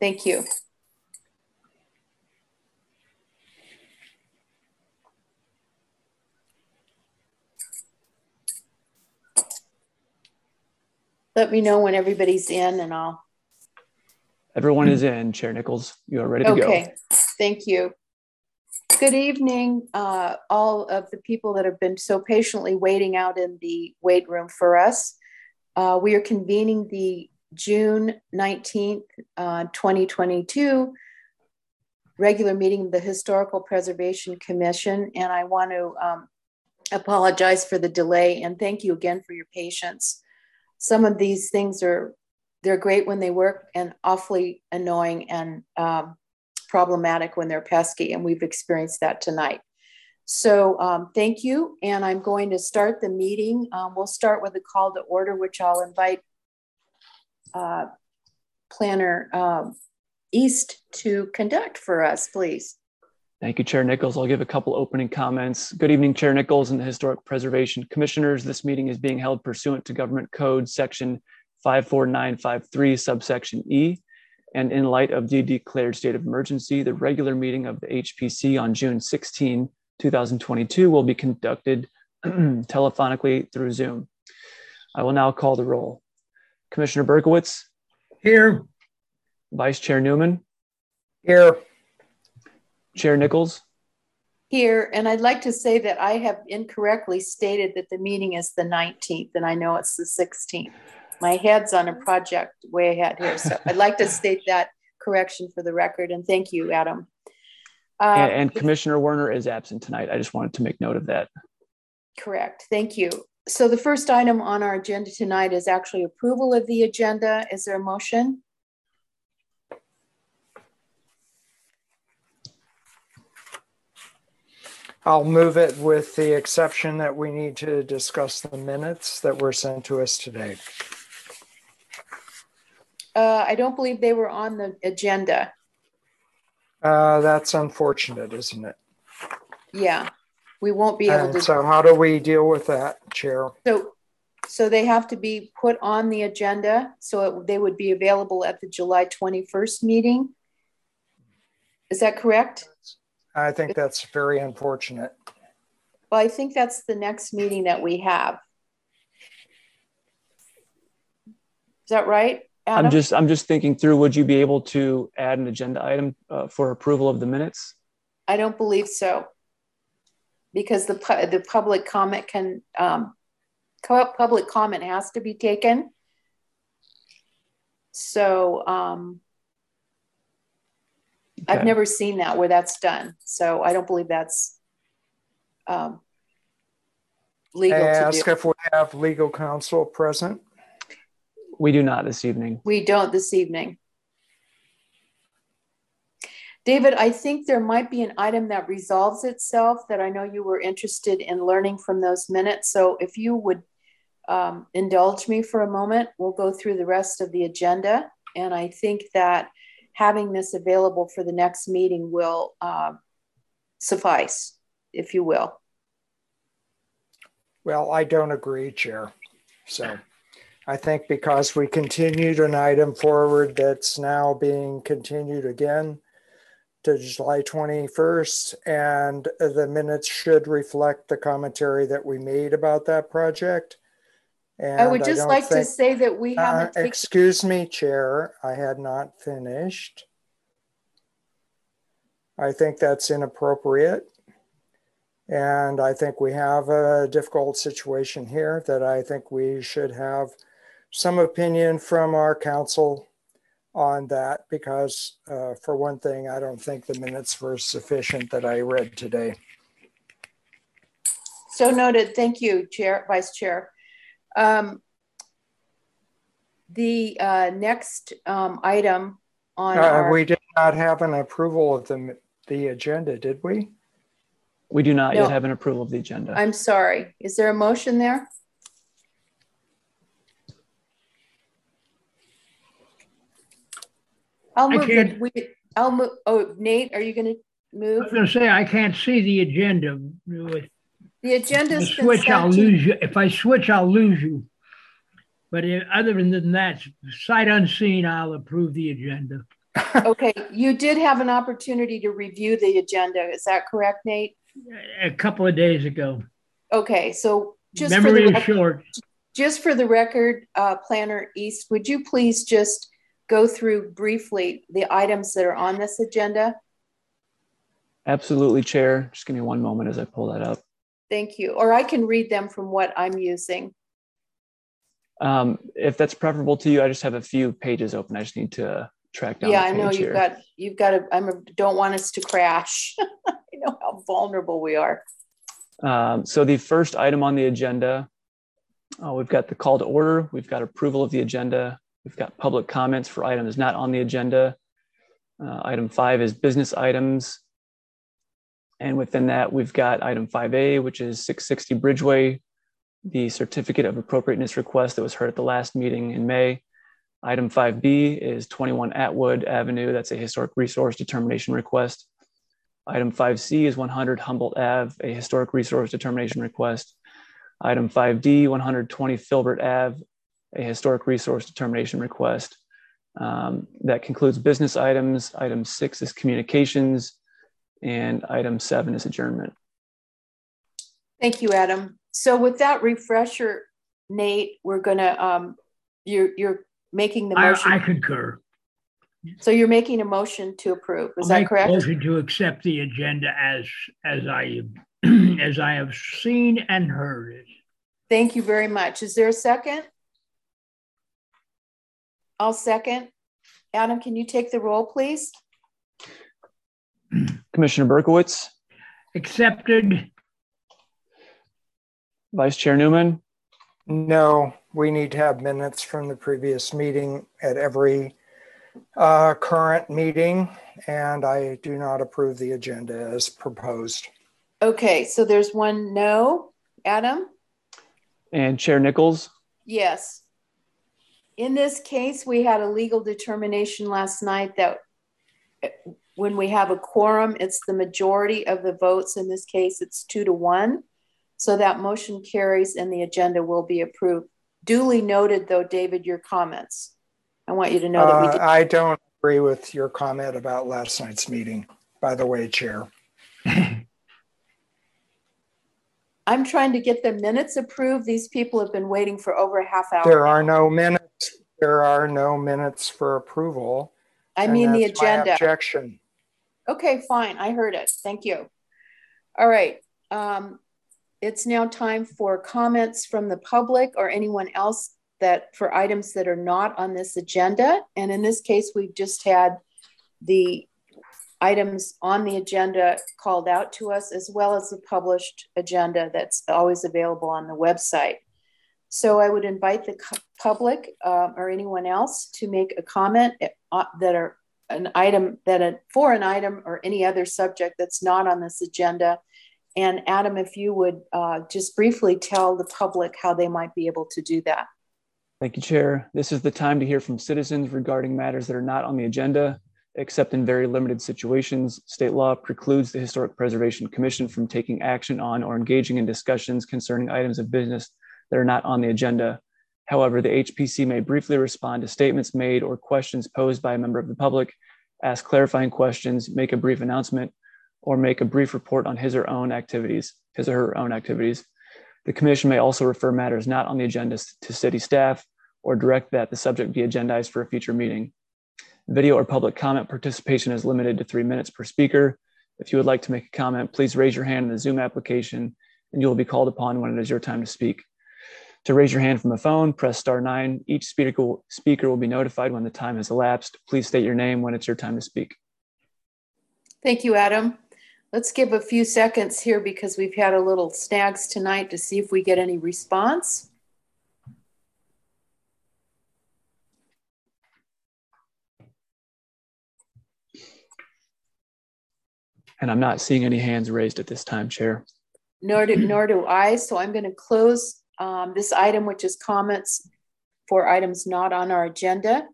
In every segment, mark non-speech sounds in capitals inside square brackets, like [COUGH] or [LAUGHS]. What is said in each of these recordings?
Thank you. Let me know when everybody's in and I'll. Everyone is in, Chair Nichols. You are ready to okay. go. Okay, thank you. Good evening, uh, all of the people that have been so patiently waiting out in the wait room for us. Uh, we are convening the June 19th, uh, 2022 regular meeting of the Historical Preservation Commission. And I want to um, apologize for the delay and thank you again for your patience. Some of these things are, they're great when they work and awfully annoying and um, problematic when they're pesky. And we've experienced that tonight. So um, thank you. And I'm going to start the meeting. Um, we'll start with a call to order, which I'll invite uh, Planner um, East to conduct for us, please. Thank you, Chair Nichols. I'll give a couple opening comments. Good evening, Chair Nichols and the Historic Preservation Commissioners. This meeting is being held pursuant to Government Code Section 54953, subsection E. And in light of the declared state of emergency, the regular meeting of the HPC on June 16, 2022 will be conducted [CLEARS THROAT] telephonically through Zoom. I will now call the roll. Commissioner Berkowitz. Here. Vice Chair Newman. Here. Chair Nichols. Here, and I'd like to say that I have incorrectly stated that the meeting is the 19th, and I know it's the 16th. My head's on a project way ahead here, so I'd like to state that correction for the record, and thank you, Adam. Uh, and, and Commissioner Werner is absent tonight. I just wanted to make note of that. Correct. Thank you. So the first item on our agenda tonight is actually approval of the agenda. Is there a motion? I'll move it with the exception that we need to discuss the minutes that were sent to us today. Uh, I don't believe they were on the agenda. Uh, that's unfortunate, isn't it? Yeah we won't be able and to. So how do we deal with that, Chair? So, so they have to be put on the agenda. So it, they would be available at the July 21st meeting. Is that correct? I think that's very unfortunate. Well, I think that's the next meeting that we have. Is that right? Adam? I'm just I'm just thinking through. Would you be able to add an agenda item uh, for approval of the minutes? I don't believe so because the, the public comment can, um, public comment has to be taken. So um, okay. I've never seen that where that's done. So I don't believe that's um, legal I ask if we have legal counsel present. We do not this evening. We don't this evening. David, I think there might be an item that resolves itself that I know you were interested in learning from those minutes. So if you would um, indulge me for a moment, we'll go through the rest of the agenda. And I think that having this available for the next meeting will uh, suffice, if you will. Well, I don't agree, Chair. So I think because we continued an item forward that's now being continued again, to July 21st, and the minutes should reflect the commentary that we made about that project. And I would just I like think, to say that we haven't. Uh, excuse me, Chair, I had not finished. I think that's inappropriate. And I think we have a difficult situation here that I think we should have some opinion from our counsel on that because, uh, for one thing, I don't think the minutes were sufficient that I read today. So noted. Thank you, Chair, Vice Chair. Um, the uh, next um, item on uh, our... We did not have an approval of the, the agenda, did we? We do not no. yet have an approval of the agenda. I'm sorry. Is there a motion there? I'll move. We, I'll move. Oh, Nate, are you going to move? I was going to say I can't see the agenda. The agenda. Switch. I'll lose you. If I switch, I'll lose you. But uh, other than that, sight unseen, I'll approve the agenda. [LAUGHS] [LAUGHS] Okay, you did have an opportunity to review the agenda. Is that correct, Nate? A couple of days ago. Okay, so just for the is record, short. just for the record, uh, Planner East, would you please just go through briefly the items that are on this agenda? Absolutely, Chair. Just give me one moment as I pull that up. Thank you. Or I can read them from what I'm using. Um, if that's preferable to you, I just have a few pages open. I just need to track down. Yeah, I know you've here. got, you've got to, I'm, don't want us to crash. [LAUGHS] I know how vulnerable we are. Um, so the first item on the agenda, uh, we've got the call to order. We've got approval of the agenda. We've got public comments for items not on the agenda. Uh, item five is business items. And within that, we've got item 5A, which is 660 Bridgeway, the certificate of appropriateness request that was heard at the last meeting in May. Item 5B is 21 Atwood Avenue. That's a historic resource determination request. Item 5C is 100 Humboldt Ave, a historic resource determination request. Item 5D, 120 Filbert Ave, a historic resource determination request. Um, that concludes business items. Item six is communications, and item seven is adjournment. Thank you, Adam. So with that refresher, Nate, we're gonna, um, you're, you're making the I, I concur. So you're making a motion to approve. Is I'll that make correct? Motion to accept the agenda as, as I, [CLEARS THROAT] as I have seen and heard it. Thank you very much. Is there a second? I'll second. Adam, can you take the roll, please? Commissioner Berkowitz, Accepted, Vice Chair Newman, No, we need to have minutes from the previous meeting at every uh, current meeting, and I do not approve the agenda as proposed. Okay, so there's one no. Adam? and Chair Nichols. Yes. In this case, we had a legal determination last night that uh, when we have a quorum, it's the majority of the votes. In this case, it's two to one. So that motion carries and the agenda will be approved. Duly noted, though, David, your comments. I want you to know that we Uh. I don't agree with your comment about last night's meeting, by the way, Chair. [LAUGHS] I'm trying to get the minutes approved. These people have been waiting for over a half hour. There are no minutes, there are no minutes for approval. I mean, the agenda. Objection. Okay, fine. I heard it. Thank you. All right. Um, it's now time for comments from the public or anyone else that for items that are not on this agenda. And in this case, we've just had the items on the agenda called out to us, as well as the published agenda that's always available on the website. So I would invite the public uh, or anyone else to make a comment uh, that are an item that a, for an item or any other subject that's not on this agenda. And Adam, if you would uh, just briefly tell the public how they might be able to do that. Thank you, Chair. This is the time to hear from citizens regarding matters that are not on the agenda, except in very limited situations. State law precludes the Historic Preservation Commission from taking action on or engaging in discussions concerning items of business that are not on the agenda. However, the HPC may briefly respond to statements made or questions posed by a member of the public, ask clarifying questions, make a brief announcement, or make a brief report on his or own activities, his or her own activities. The commission may also refer matters not on the agenda to city staff or direct that the subject be agendized for a future meeting. Video or public comment participation is limited to three minutes per speaker. If you would like to make a comment, please raise your hand in the Zoom application and you will be called upon when it is your time to speak. To raise your hand from a phone, press star nine. Each speaker will, speaker will be notified when the time has elapsed. Please state your name when it's your time to speak. Thank you, Adam. Let's give a few seconds here because we've had a little snags tonight to see if we get any response. And I'm not seeing any hands raised at this time, Chair. Nor do, nor do I. So I'm going to close um, this item, which is comments for items not on our agenda,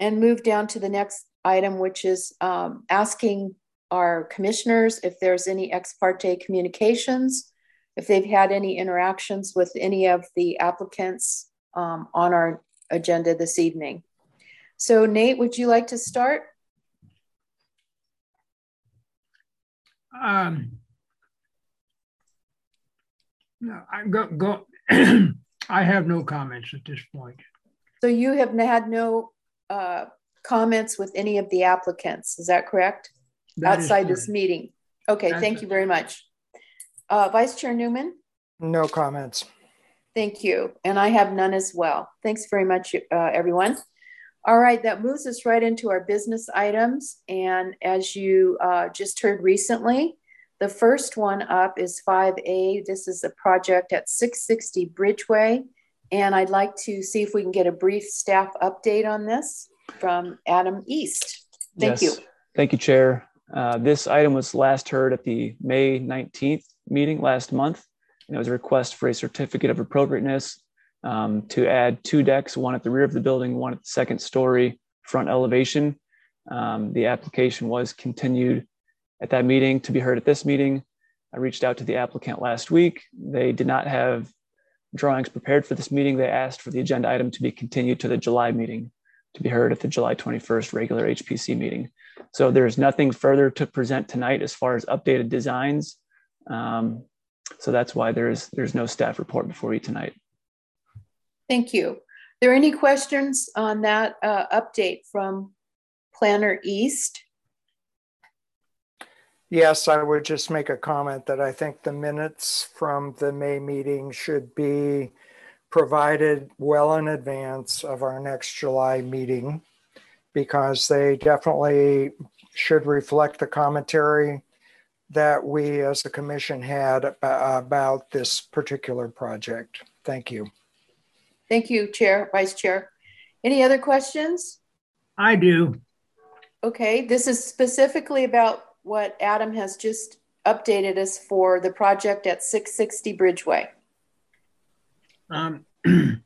and move down to the next item, which is um, asking our commissioners if there's any ex parte communications, if they've had any interactions with any of the applicants um, on our agenda this evening. So Nate, would you like to start? Um, no, I go, go [CLEARS THROAT] I have no comments at this point. So you have had no uh, comments with any of the applicants, is that correct? That Outside this meeting? Okay, That's thank you very much. Uh, Vice Chair Newman? No comments. Thank you. And I have none as well. Thanks very much, uh, everyone. All right, that moves us right into our business items. And as you uh, just heard recently, the first one up is 5A. This is a project at 660 Bridgeway. And I'd like to see if we can get a brief staff update on this from Adam East. Thank yes. you. Thank you, Chair. Uh, this item was last heard at the May 19th meeting last month, and it was a request for a certificate of appropriateness um, to add two decks, one at the rear of the building, one at the second story front elevation. Um, the application was continued at that meeting to be heard at this meeting. I reached out to the applicant last week. They did not have drawings prepared for this meeting. They asked for the agenda item to be continued to the July meeting to be heard at the July 21st regular HPC meeting. So there's nothing further to present tonight as far as updated designs. Um, so that's why there's there's no staff report before you tonight. Thank you. Are there any questions on that uh, update from Planner East? Yes, I would just make a comment that I think the minutes from the May meeting should be provided well in advance of our next July meeting because they definitely should reflect the commentary that we as a commission had about this particular project. Thank you. Thank you, Chair, Vice Chair. Any other questions? I do. Okay, this is specifically about what Adam has just updated us for the project at 660 Bridgeway. Um, [CLEARS THROAT]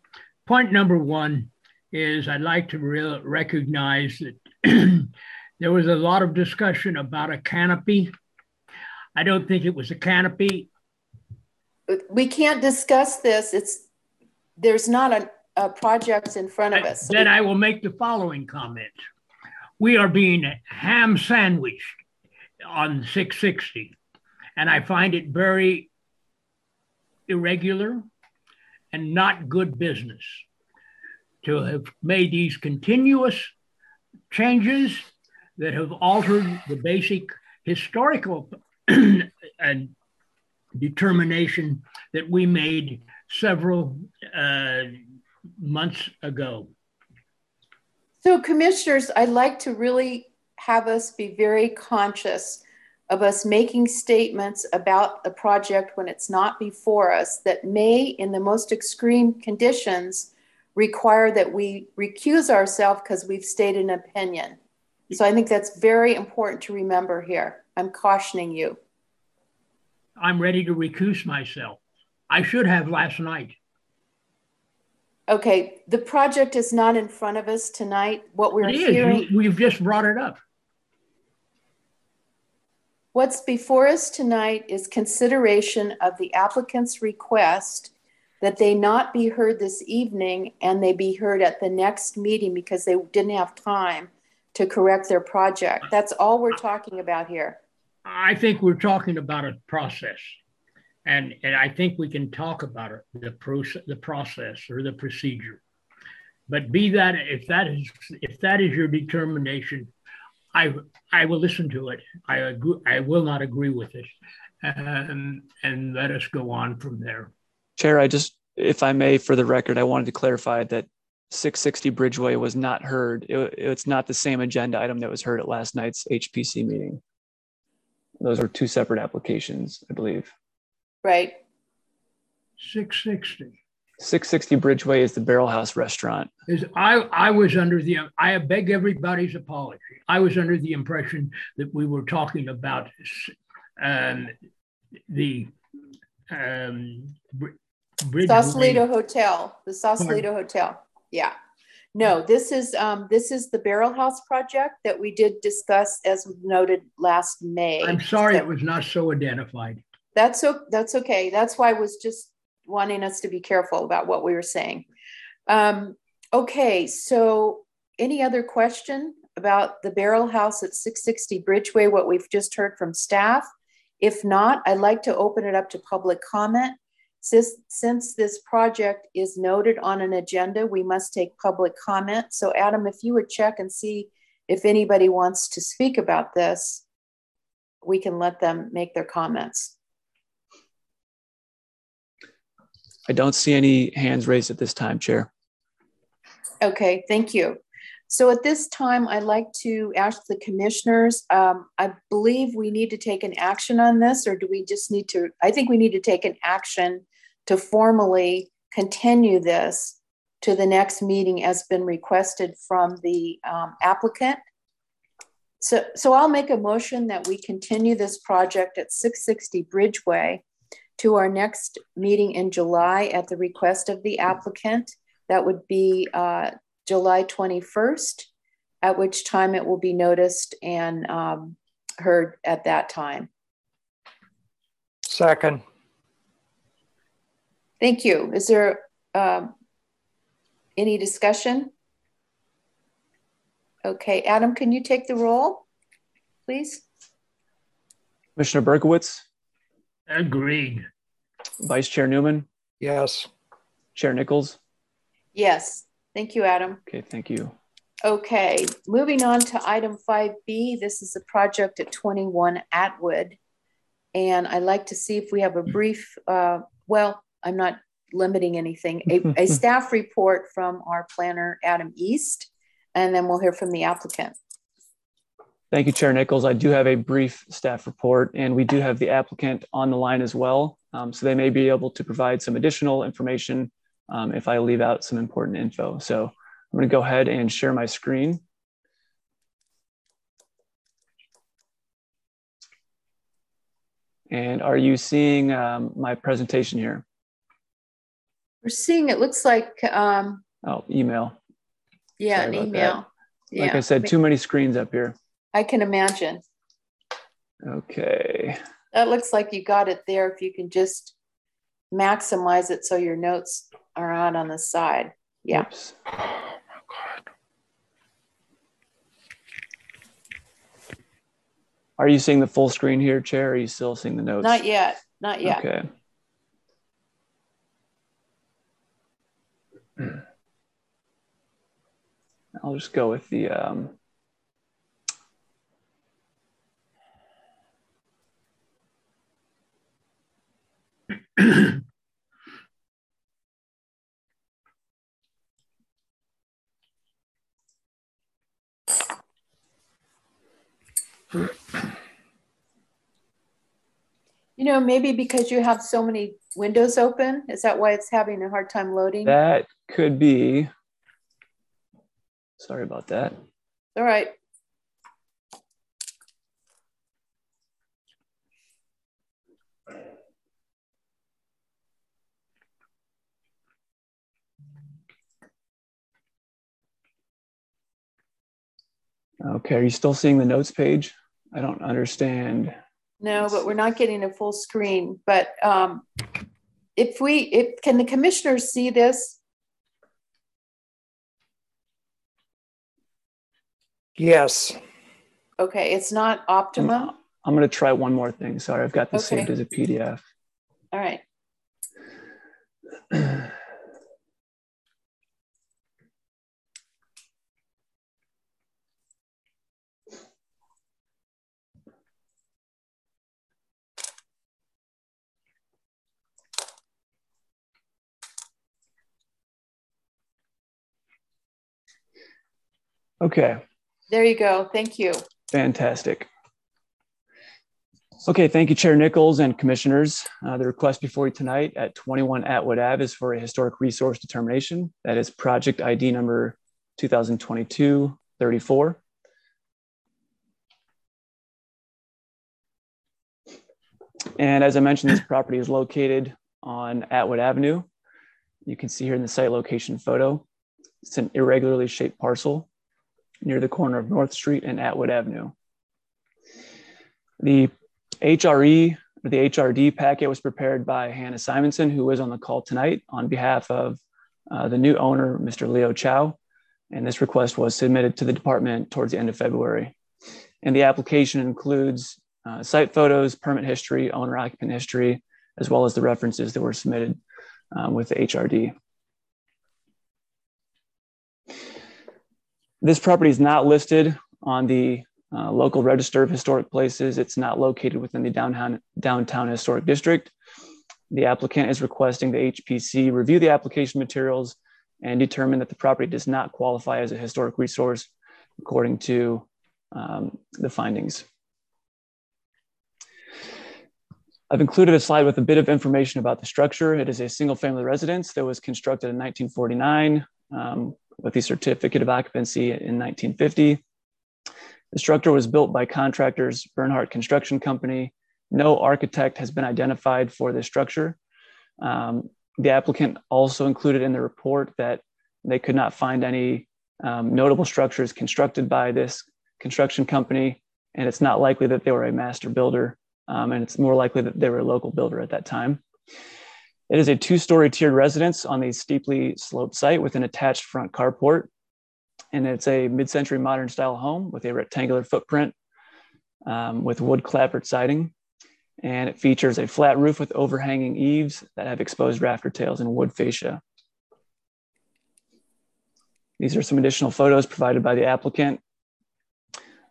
point number one is I'd like to re- recognize that [CLEARS THROAT] there was a lot of discussion about a canopy. I don't think it was a canopy. We can't discuss this. It's there's not a, a project in front of us. then I will make the following comment. We are being ham sandwiched on 660, and I find it very irregular and not good business to have made these continuous changes that have altered the basic historical [CLEARS THROAT] and determination that we made several uh, months ago. So, commissioners, I'd like to really have us be very conscious of us making statements about the project when it's not before us that may, in the most extreme conditions, require that we recuse ourselves because we've stated an opinion. So I think that's very important to remember here. I'm cautioning you. I'm ready to recuse myself. I should have last night. Okay, the project is not in front of us tonight. What we're hearing. We've just brought it up. What's before us tonight is consideration of the applicant's request that they not be heard this evening and they be heard at the next meeting because they didn't have time to correct their project. That's all we're talking about here. I think we're talking about a process. And, and I think we can talk about it, the process, the process or the procedure. But be that if that is if that is your determination, I I will listen to it. I agree, I will not agree with it, and and let us go on from there. Chair, I just, if I may, for the record, I wanted to clarify that 660 Bridgeway was not heard. It, it's not the same agenda item that was heard at last night's HPC meeting. Those were two separate applications, I believe. Right. 660. 660 Bridgeway is the Barrel House restaurant. Is I I was under the I beg everybody's apology. I was under the impression that we were talking about um, the um, Bridge Sausalito Hotel, the Sausalito Hotel. Yeah. No, this is um, this is the Barrel House project that we did discuss as noted last May. I'm sorry it was not so identified. That's so that's okay. That's why I was just wanting us to be careful about what we were saying. Um, okay, so any other question about the barrel house at 660 Bridgeway, what we've just heard from staff? If not, I'd like to open it up to public comment. Since, since this project is noted on an agenda, we must take public comment. So Adam, if you would check and see if anybody wants to speak about this, we can let them make their comments. I don't see any hands raised at this time, Chair. Okay, thank you. So at this time, I'd like to ask the commissioners, um, I believe we need to take an action on this, or do we just need to, I think we need to take an action to formally continue this to the next meeting as been requested from the um, applicant. So, so I'll make a motion that we continue this project at 660 Bridgeway to our next meeting in July at the request of the applicant. That would be uh, July 21st, at which time it will be noticed and um, heard at that time. Second. Thank you. Is there um, any discussion? Okay, Adam, can you take the roll, please? Commissioner Berkowitz, Agreed. Vice Chair Newman, Yes. Chair Nichols. Yes. Thank you, Adam. Okay, thank you. Okay, moving on to item 5B. This is a project at 21 Atwood. And I'd like to see if we have a brief, uh, well, I'm not limiting anything, a, a [LAUGHS] staff report from our planner, Adam East, and then we'll hear from the applicant. Thank you, Chair Nichols. I do have a brief staff report, and we do have the applicant on the line as well. Um, so they may be able to provide some additional information um, if I leave out some important info. So I'm going to go ahead and share my screen. And are you seeing um, my presentation here? We're seeing it looks like, um, Oh, email. yeah, Sorry an email. Like I said, too many screens up here. I can imagine. Okay. That looks like you got it there. If you can just maximize it so your notes are out on the side. Yeah. Oops. Are you seeing the full screen here, Chair? Are you still seeing the notes? Not yet. Not yet. Okay. I'll just go with the um, [CLEARS THROAT] You know, maybe because you have so many windows open, is that why it's having a hard time loading? that could be. Sorry about that. All right. Okay, are you still seeing the notes page? I don't understand. No, but we're not getting a full screen. But um, if we, if can the commissioners see this? Yes. Okay, it's not I'm, I'm going to try one more thing. Sorry, I've got this Okay. saved as a PDF. All right. [CLEARS THROAT] Okay, There you go. Thank you. fantastic. Okay, thank you, Chair Nichols and Commissioners. Uh, the request before you tonight at 21 Atwood Ave is for a historic resource determination. That is project ID number 2022-34. And as I mentioned, this property is located on Atwood Avenue. You can see here in the site location photo, it's an irregularly shaped parcel near the corner of North Street and Atwood Avenue. The HRE, the HRD packet was prepared by Hannah Simonson, who is on the call tonight on behalf of uh, the new owner, Mr. Leo Chow, and this request was submitted to the department towards the end of February. And the application includes uh, site photos, permit history, owner occupant history, as well as the references that were submitted um, with the HRD. This property is not listed on the uh, local register of historic places. It's not located within the downtown, downtown historic district. The applicant is requesting the HPC review the application materials and determine that the property does not qualify as a historic resource according to um, the findings. I've included a slide with a bit of information about the structure. It is a single family residence that was constructed in 1949 um, with the certificate of occupancy in 1950. The structure was built by contractors Bernhardt Construction Company. No architect has been identified for this structure. Um, the applicant also included in the report that they could not find any um, notable structures constructed by this construction company, and it's not likely that they were a master builder, um, and it's more likely that they were a local builder at that time. It is a two-story tiered residence on the steeply sloped site with an attached front carport, and it's a mid-century modern style home with a rectangular footprint um, with wood clapboard siding and it features a flat roof with overhanging eaves that have exposed rafter tails and wood fascia. These are some additional photos provided by the applicant.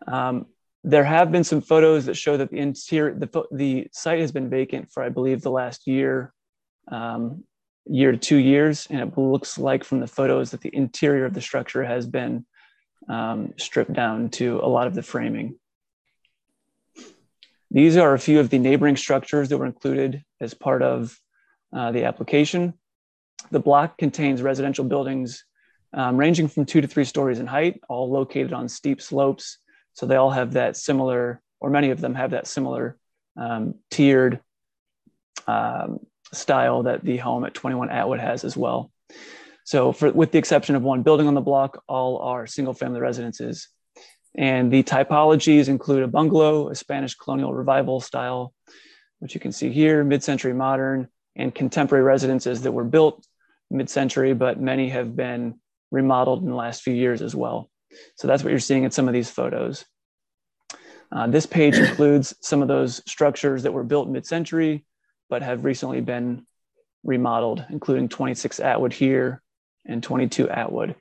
Um, there have been some photos that show that the interior, the, the site has been vacant for, I believe, the last year, um, year to two years. And it looks like from the photos that the interior of the structure has been um, stripped down to a lot of the framing. These are a few of the neighboring structures that were included as part of uh, the application. The block contains residential buildings um, ranging from two to three stories in height, all located on steep slopes. So they all have that similar, or many of them have that similar um, tiered um, style that the home at 21 Atwood has as well. So for, with the exception of one building on the block, all are single family residences and the typologies include a bungalow, a Spanish colonial revival style, which you can see here, mid-century modern, and contemporary residences that were built mid-century, but many have been remodeled in the last few years as well. So that's what you're seeing in some of these photos. Uh, this page includes some of those structures that were built mid-century, but have recently been remodeled, including 26 Atwood here and 22 Atwood.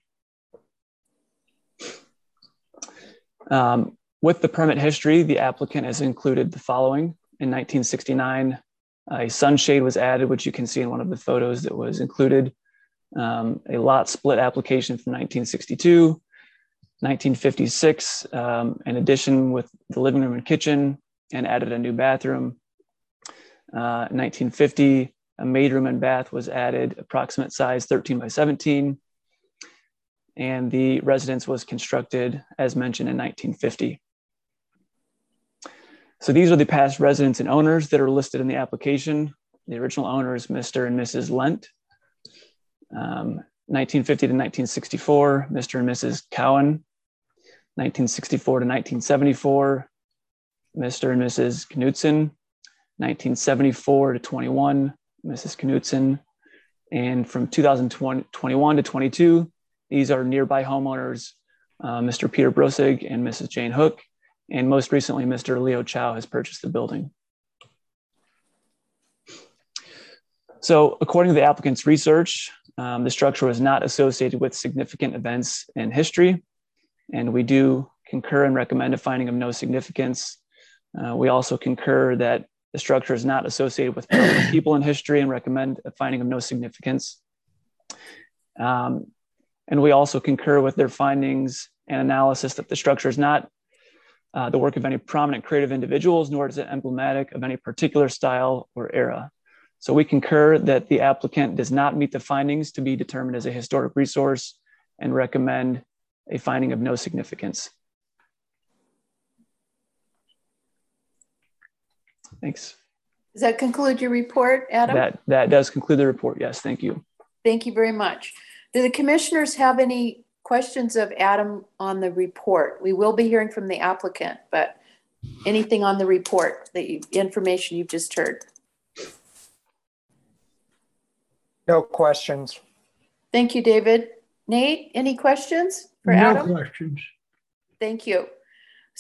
Um, with the permit history, the applicant has included the following. In 1969, a sunshade was added, which you can see in one of the photos that was included. Um, a lot split application from 1962. 1956, um, an addition with the living room and kitchen and added a new bathroom. Uh, 1950, a maid room and bath was added, approximate size 13 by 17 and the residence was constructed as mentioned in 1950. So these are the past residents and owners that are listed in the application. The original owners, Mr. and Mrs. Lent. Um, 1950 to 1964, Mr. and Mrs. Cowan. 1964 to 1974, Mr. and Mrs. Knutson. 1974 to 21, Mrs. Knutson. And from 2021 to 22, these are nearby homeowners, uh, Mr. Peter Brosig and Mrs. Jane Hook. And most recently, Mr. Leo Chow has purchased the building. So according to the applicant's research, um, the structure was not associated with significant events in history. And we do concur and recommend a finding of no significance. Uh, we also concur that the structure is not associated with [CLEARS THROAT] people in history and recommend a finding of no significance. Um, and we also concur with their findings and analysis that the structure is not uh, the work of any prominent creative individuals, nor is it emblematic of any particular style or era. So we concur that the applicant does not meet the findings to be determined as a historic resource and recommend a finding of no significance. Thanks. Does that conclude your report, Adam? That, that does conclude the report. Yes, thank you. Thank you very much. Do the commissioners have any questions of Adam on the report? We will be hearing from the applicant, but anything on the report, the information you've just heard? No questions. Thank you, David. Nate, any questions for no Adam? No questions. Thank you.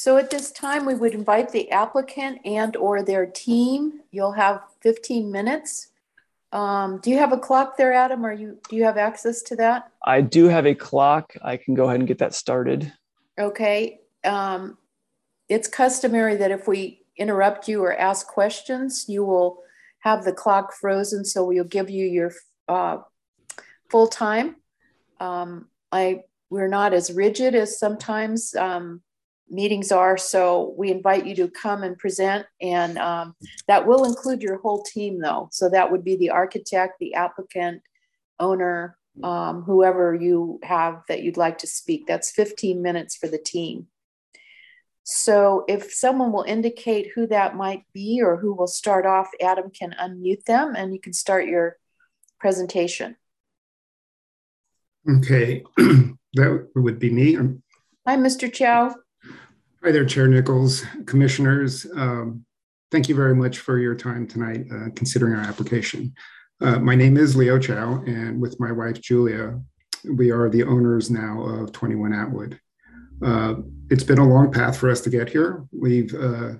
So at this time, we would invite the applicant and or their team. You'll have 15 minutes. Um, do you have a clock there, Adam? Or you do you have access to that? I do have a clock. I can go ahead and get that started. Okay. Um, it's customary that if we interrupt you or ask questions, you will have the clock frozen, so we'll give you your uh, full time. Um, I we're not as rigid as sometimes um, meetings are, so we invite you to come and present, and um, that will include your whole team, though. So that would be the architect, the applicant, owner, um, whoever you have that you'd like to speak. That's 15 minutes for the team. So if someone will indicate who that might be or who will start off, Adam can unmute them and you can start your presentation. Okay, [CLEARS THROAT] that would be me. Hi, Mr. Chow. Hi there, Chair Nichols, commissioners. Um, thank you very much for your time tonight uh, considering our application. Uh, my name is Leo Chow, and with my wife Julia, we are the owners now of 21 Atwood. Uh, it's been a long path for us to get here. We've uh,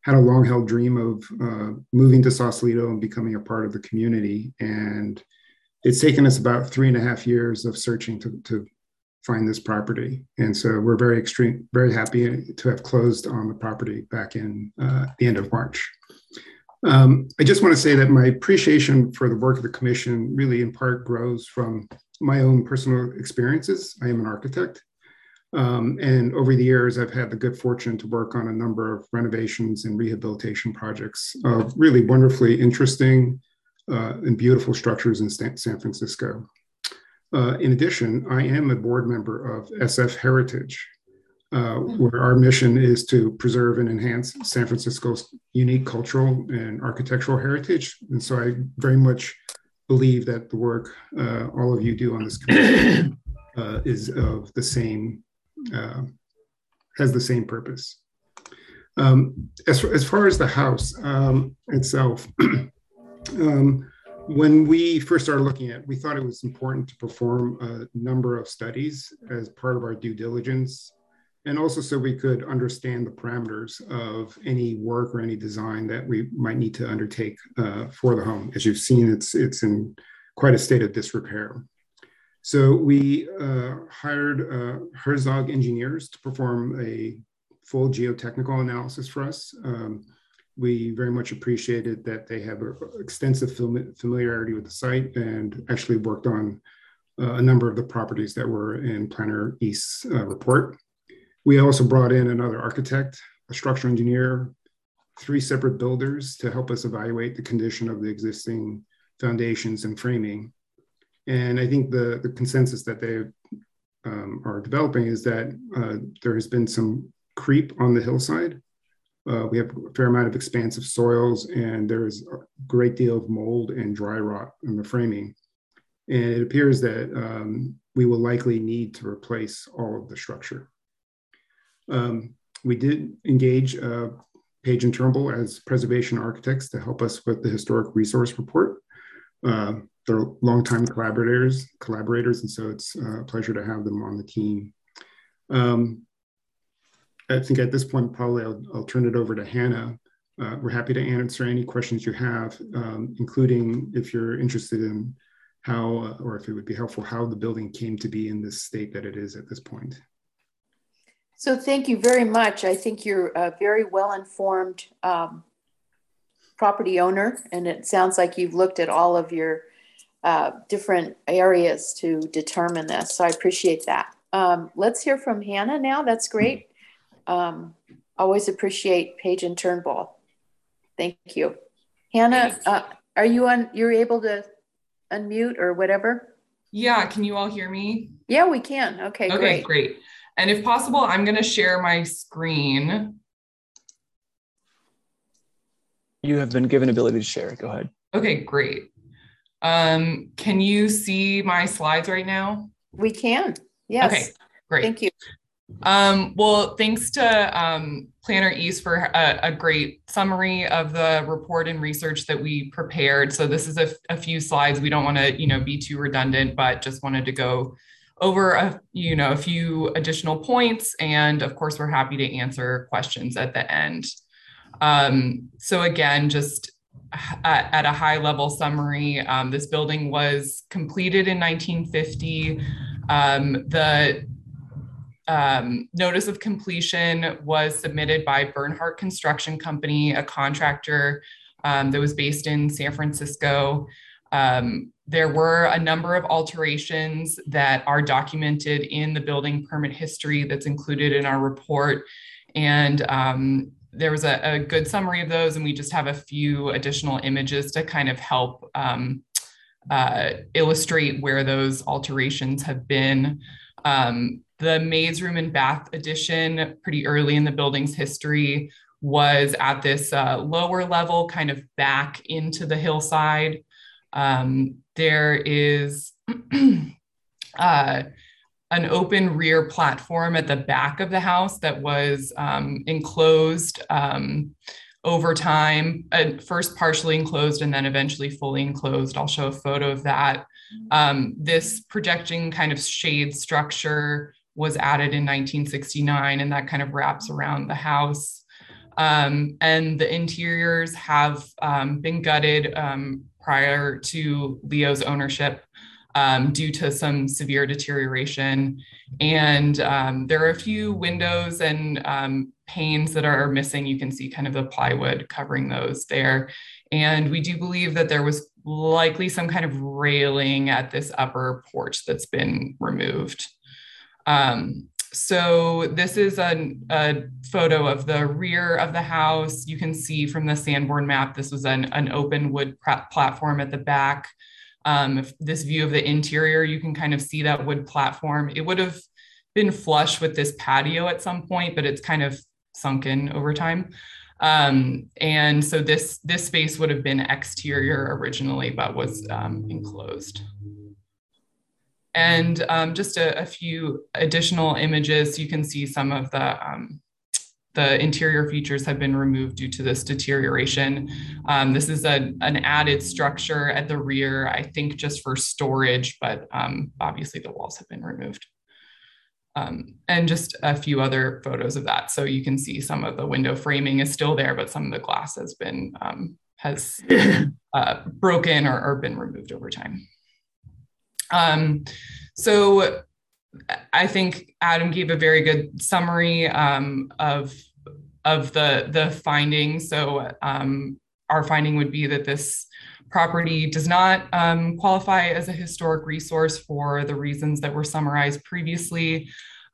had a long held dream of uh, moving to Sausalito and becoming a part of the community. And it's taken us about three and a half years of searching to, to find this property. And so we're very extreme, very happy to have closed on the property back in uh, the end of March. Um, I just want to say that my appreciation for the work of the commission really in part grows from my own personal experiences. I am an architect. Um, and over the years, I've had the good fortune to work on a number of renovations and rehabilitation projects of really wonderfully interesting uh, and beautiful structures in San Francisco. Uh, in addition, I am a board member of SF Heritage, uh, where our mission is to preserve and enhance San Francisco's unique cultural and architectural heritage. And so I very much believe that the work uh, all of you do on this committee [COUGHS] uh, is of the same uh, has the same purpose. Um, as, as far as the house um, itself, [CLEARS THROAT] um, when we first started looking at it, we thought it was important to perform a number of studies as part of our due diligence, and also so we could understand the parameters of any work or any design that we might need to undertake uh, for the home. As you've seen, it's, it's in quite a state of disrepair. So we uh, hired uh, Herzog engineers to perform a full geotechnical analysis for us. Um, we very much appreciated that they have extensive familiarity with the site and actually worked on uh, a number of the properties that were in Planner East's uh, report. We also brought in another architect, a structural engineer, three separate builders to help us evaluate the condition of the existing foundations and framing and I think the, the consensus that they um, are developing is that uh, there has been some creep on the hillside. Uh, we have a fair amount of expansive soils, and there's a great deal of mold and dry rot in the framing. And it appears that um, we will likely need to replace all of the structure. Um, we did engage uh, Page and Turnbull as preservation architects to help us with the historic resource report. Uh, they're longtime collaborators, collaborators, and so it's a pleasure to have them on the team. Um, I think at this point, probably I'll, I'll turn it over to Hannah. Uh, we're happy to answer any questions you have, um, including if you're interested in how, uh, or if it would be helpful, how the building came to be in this state that it is at this point. So thank you very much. I think you're a very well-informed um, property owner, and it sounds like you've looked at all of your uh, different areas to determine this. So I appreciate that. Um, let's hear from Hannah now. That's great. Um, always appreciate Page and Turnbull. Thank you. Hannah, uh, are you on, you're able to unmute or whatever? Yeah, can you all hear me? Yeah, we can. Okay, okay great. great. And if possible, I'm going to share my screen. You have been given ability to share. Go ahead. Okay, great. Um, can you see my slides right now? We can. Yes. Okay, great. Thank you. Um, well, thanks to um, Planner East for a, a, great summary of the report and research that we prepared. So this is a, a few slides. We don't want to, you know, be too redundant, but just wanted to go over a, you know, a few additional points. And of course, we're happy to answer questions at the end. Um, so again, just at, at, a high level summary, um, this building was completed in 1950. Um, the um, notice of completion was submitted by Bernhardt Construction Company, a contractor um, that was based in San Francisco. Um, there were a number of alterations that are documented in the building permit history that's included in our report. And um, there was a, a, good summary of those, and we just have a few additional images to kind of help um, uh, illustrate where those alterations have been. Um, the maid's room and bath addition, pretty early in the building's history, was at this uh, lower level, kind of back into the hillside. Um, there is [CLEARS THROAT] uh, an open rear platform at the back of the house that was um, enclosed um, over time, uh, first partially enclosed and then eventually fully enclosed. I'll show a photo of that. Um, this projecting kind of shade structure was added in 1969, and that kind of wraps around the house. Um, and the interiors have um, been gutted um, prior to Leo's ownership um, due to some severe deterioration. And um, there are a few windows and um, panes that are missing. You can see kind of the plywood covering those there. And we do believe that there was likely some kind of railing at this upper porch that's been removed. Um, so this is a, a, photo of the rear of the house. You can see from the Sanborn map, this was an, an open wood platform at the back. Um, this view of the interior, you can kind of see that wood platform. It would have been flush with this patio at some point, but it's kind of sunken over time. Um, and so this, this space would have been exterior originally, but was um, enclosed. And um, just a, a, few additional images, you can see some of the, um, the interior features have been removed due to this deterioration. Um, this is a, an added structure at the rear, I think just for storage, but um, obviously the walls have been removed. Um, and just a few other photos of that. So you can see some of the window framing is still there, but some of the glass has been, um, has [COUGHS] uh, broken or, or been removed over time. Um, so I think Adam gave a very good summary um, of of the the findings. So um, our finding would be that this property does not um, qualify as a historic resource for the reasons that were summarized previously.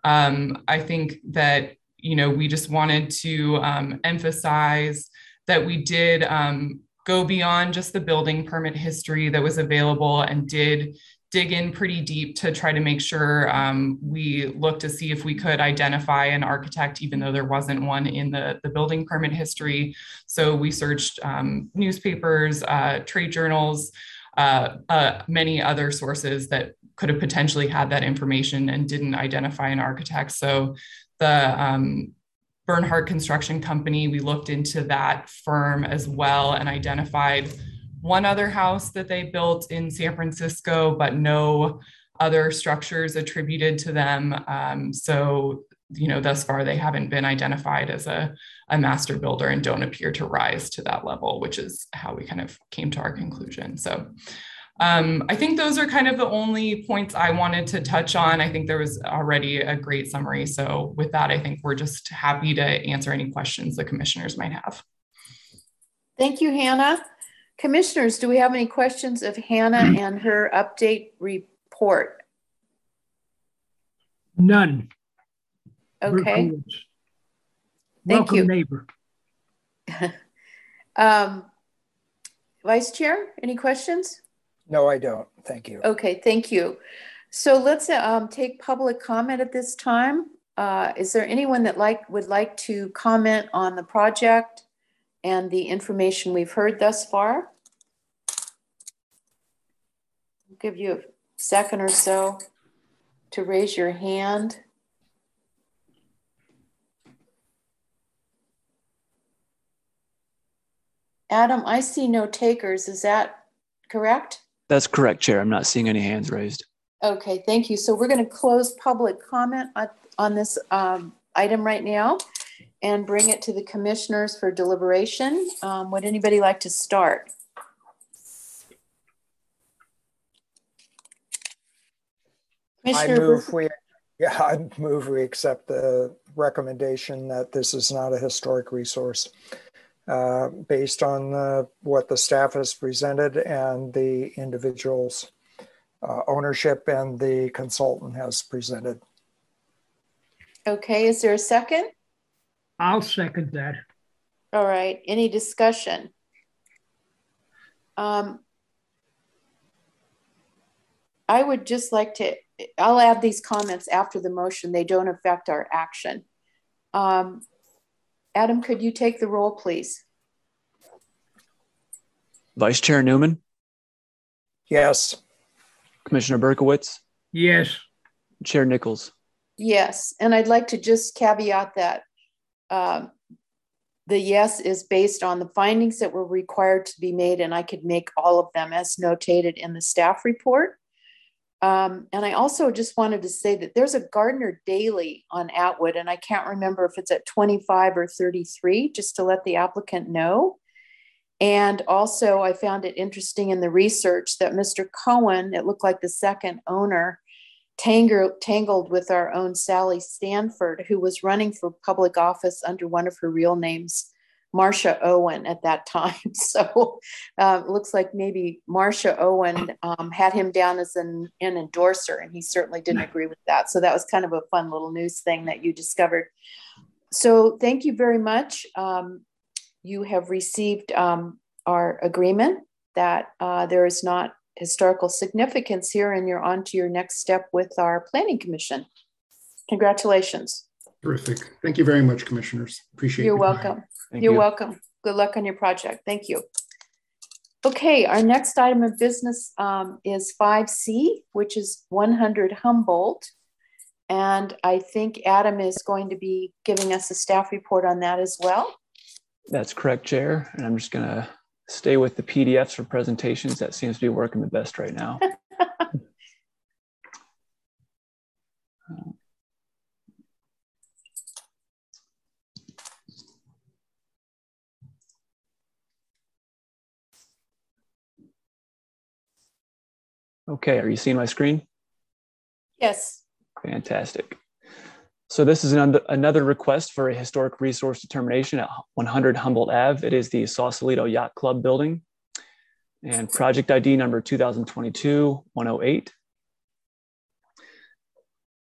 Um, I think that you know we just wanted to um, emphasize that we did um, go beyond just the building permit history that was available and did dig in pretty deep to try to make sure um, we look to see if we could identify an architect, even though there wasn't one in the, the building permit history. So we searched um, newspapers, uh, trade journals, uh, uh, many other sources that could have potentially had that information and didn't identify an architect. So the um, Bernhardt Construction Company, we looked into that firm as well and identified one other house that they built in San Francisco, but no other structures attributed to them. Um, so, you know, thus far they haven't been identified as a, a master builder and don't appear to rise to that level, which is how we kind of came to our conclusion. So, um, I think those are kind of the only points I wanted to touch on. I think there was already a great summary. So, with that, I think we're just happy to answer any questions the commissioners might have. Thank you, Hannah. Commissioners, do we have any questions of Hannah [CLEARS THROAT] and her update report? None. Okay. Thank Welcome, you. neighbor. [LAUGHS] um, Vice Chair, any questions? No, I don't. Thank you. Okay, thank you. So let's um, take public comment at this time. Uh, is there anyone that like would like to comment on the project? and the information we've heard thus far. give you a second or so to raise your hand. Adam, I see no takers. Is that correct? That's correct, Chair. I'm not seeing any hands raised. Okay, thank you. So we're going to close public comment on this um, item right now and bring it to the commissioners for deliberation. Um, would anybody like to start? I move we, yeah, I move we accept the recommendation that this is not a historic resource. uh, Based on uh, what the staff has presented and the individual's uh, ownership and the consultant has presented. Okay, is there a second? I'll second that. All right, any discussion? Um, I would just like to, I'll add these comments after the motion. They don't affect our action. Um, Adam, could you take the roll, please? Vice Chair Newman, Yes, Commissioner Berkowitz, Yes, Chair Nichols. Yes, and I'd like to just caveat that um, the yes is based on the findings that were required to be made, and I could make all of them as notated in the staff report. Um, and I also just wanted to say that there's a Gardner Dailey on Atwood, and I can't remember if it's at 25 or 33, just to let the applicant know. And also, I found it interesting in the research that Mr. Cohen, it looked like the second owner, tangled with our own Sally Stanford, who was running for public office under one of her real names, Marcia Owen, at that time. [LAUGHS] So uh, looks like maybe Marcia Owen um, had him down as an, an endorser, and he certainly didn't agree with that. So that was kind of a fun little news thing that you discovered. So thank you very much. Um, you have received um, our agreement that uh, there is not historical significance here and you're on to your next step with our planning commission. Congratulations. Terrific. Thank you very much, commissioners. Appreciate it. You're welcome. time. Thank You're you. welcome. Good luck on your project. Thank you. Okay, our next item of business um, is 5C, which is 100 Humboldt. And I think Adam is going to be giving us a staff report on that as well. That's correct, Chair. And I'm just going to stay with the PDFs for presentations. That seems to be working the best right now. [LAUGHS] Okay, are you seeing my screen? Yes. Fantastic. So this is an, another request for a historic resource determination at 100 Humboldt Ave. It is the Sausalito Yacht Club building and project ID number 2022-108.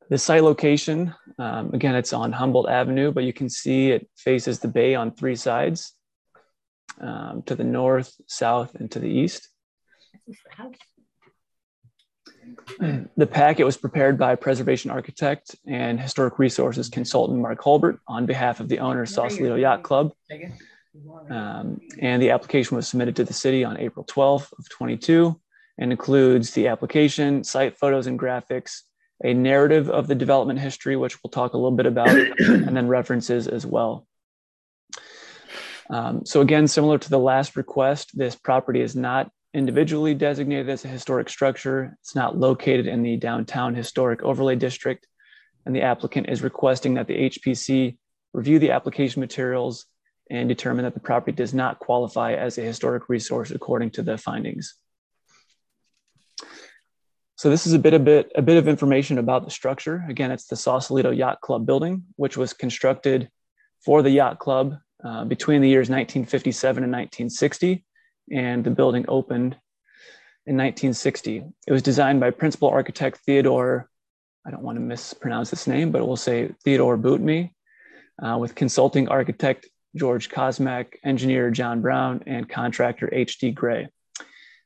The site location, um, again, it's on Humboldt Avenue, but you can see it faces the bay on three sides, um, to the north, south, and to the east. [CLEARS THROAT] The packet was prepared by preservation architect and historic resources consultant Mark Holbert on behalf of the owner Sausalito Yacht Club. Um, and the application was submitted to the city on April 12th of 22 and includes the application, site photos and graphics, a narrative of the development history, which we'll talk a little bit about, [CLEARS THROAT] and then references as well. Um, so again, similar to the last request, this property is not individually designated as a historic structure. It's not located in the downtown historic overlay district. And the applicant is requesting that the HPC review the application materials and determine that the property does not qualify as a historic resource according to the findings. So this is a bit, a bit, a bit of information about the structure. Again, it's the Sausalito Yacht Club building, which was constructed for the yacht club uh, between the years 1957 and 1960 and the building opened in 1960. It was designed by principal architect Theodore, I don't want to mispronounce this name, but we'll say Theodore Bootme, uh, with consulting architect George Kosmak, engineer John Brown, and contractor H.D. Gray.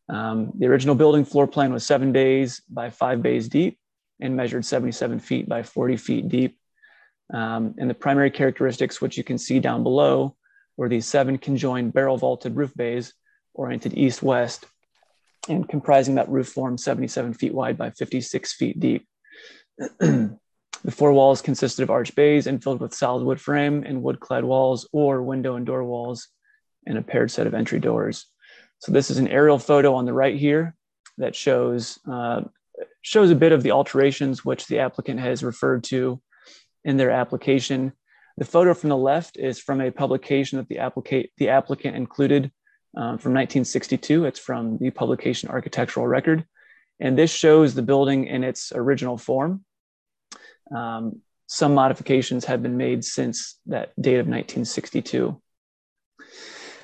Um, the original building floor plan was seven bays by five bays deep and measured 77 feet by 40 feet deep. Um, and the primary characteristics, which you can see down below, were these seven conjoined barrel vaulted roof bays oriented east-west and comprising that roof form 77 feet wide by 56 feet deep. [CLEARS THROAT] the four walls consisted of arch bays and filled with solid wood frame and wood clad walls or window and door walls and a paired set of entry doors. So this is an aerial photo on the right here that shows uh, shows a bit of the alterations which the applicant has referred to in their application. The photo from the left is from a publication that the, applicant, the applicant included um, from 1962. It's from the publication Architectural Record. And this shows the building in its original form. Um, some modifications have been made since that date of 1962.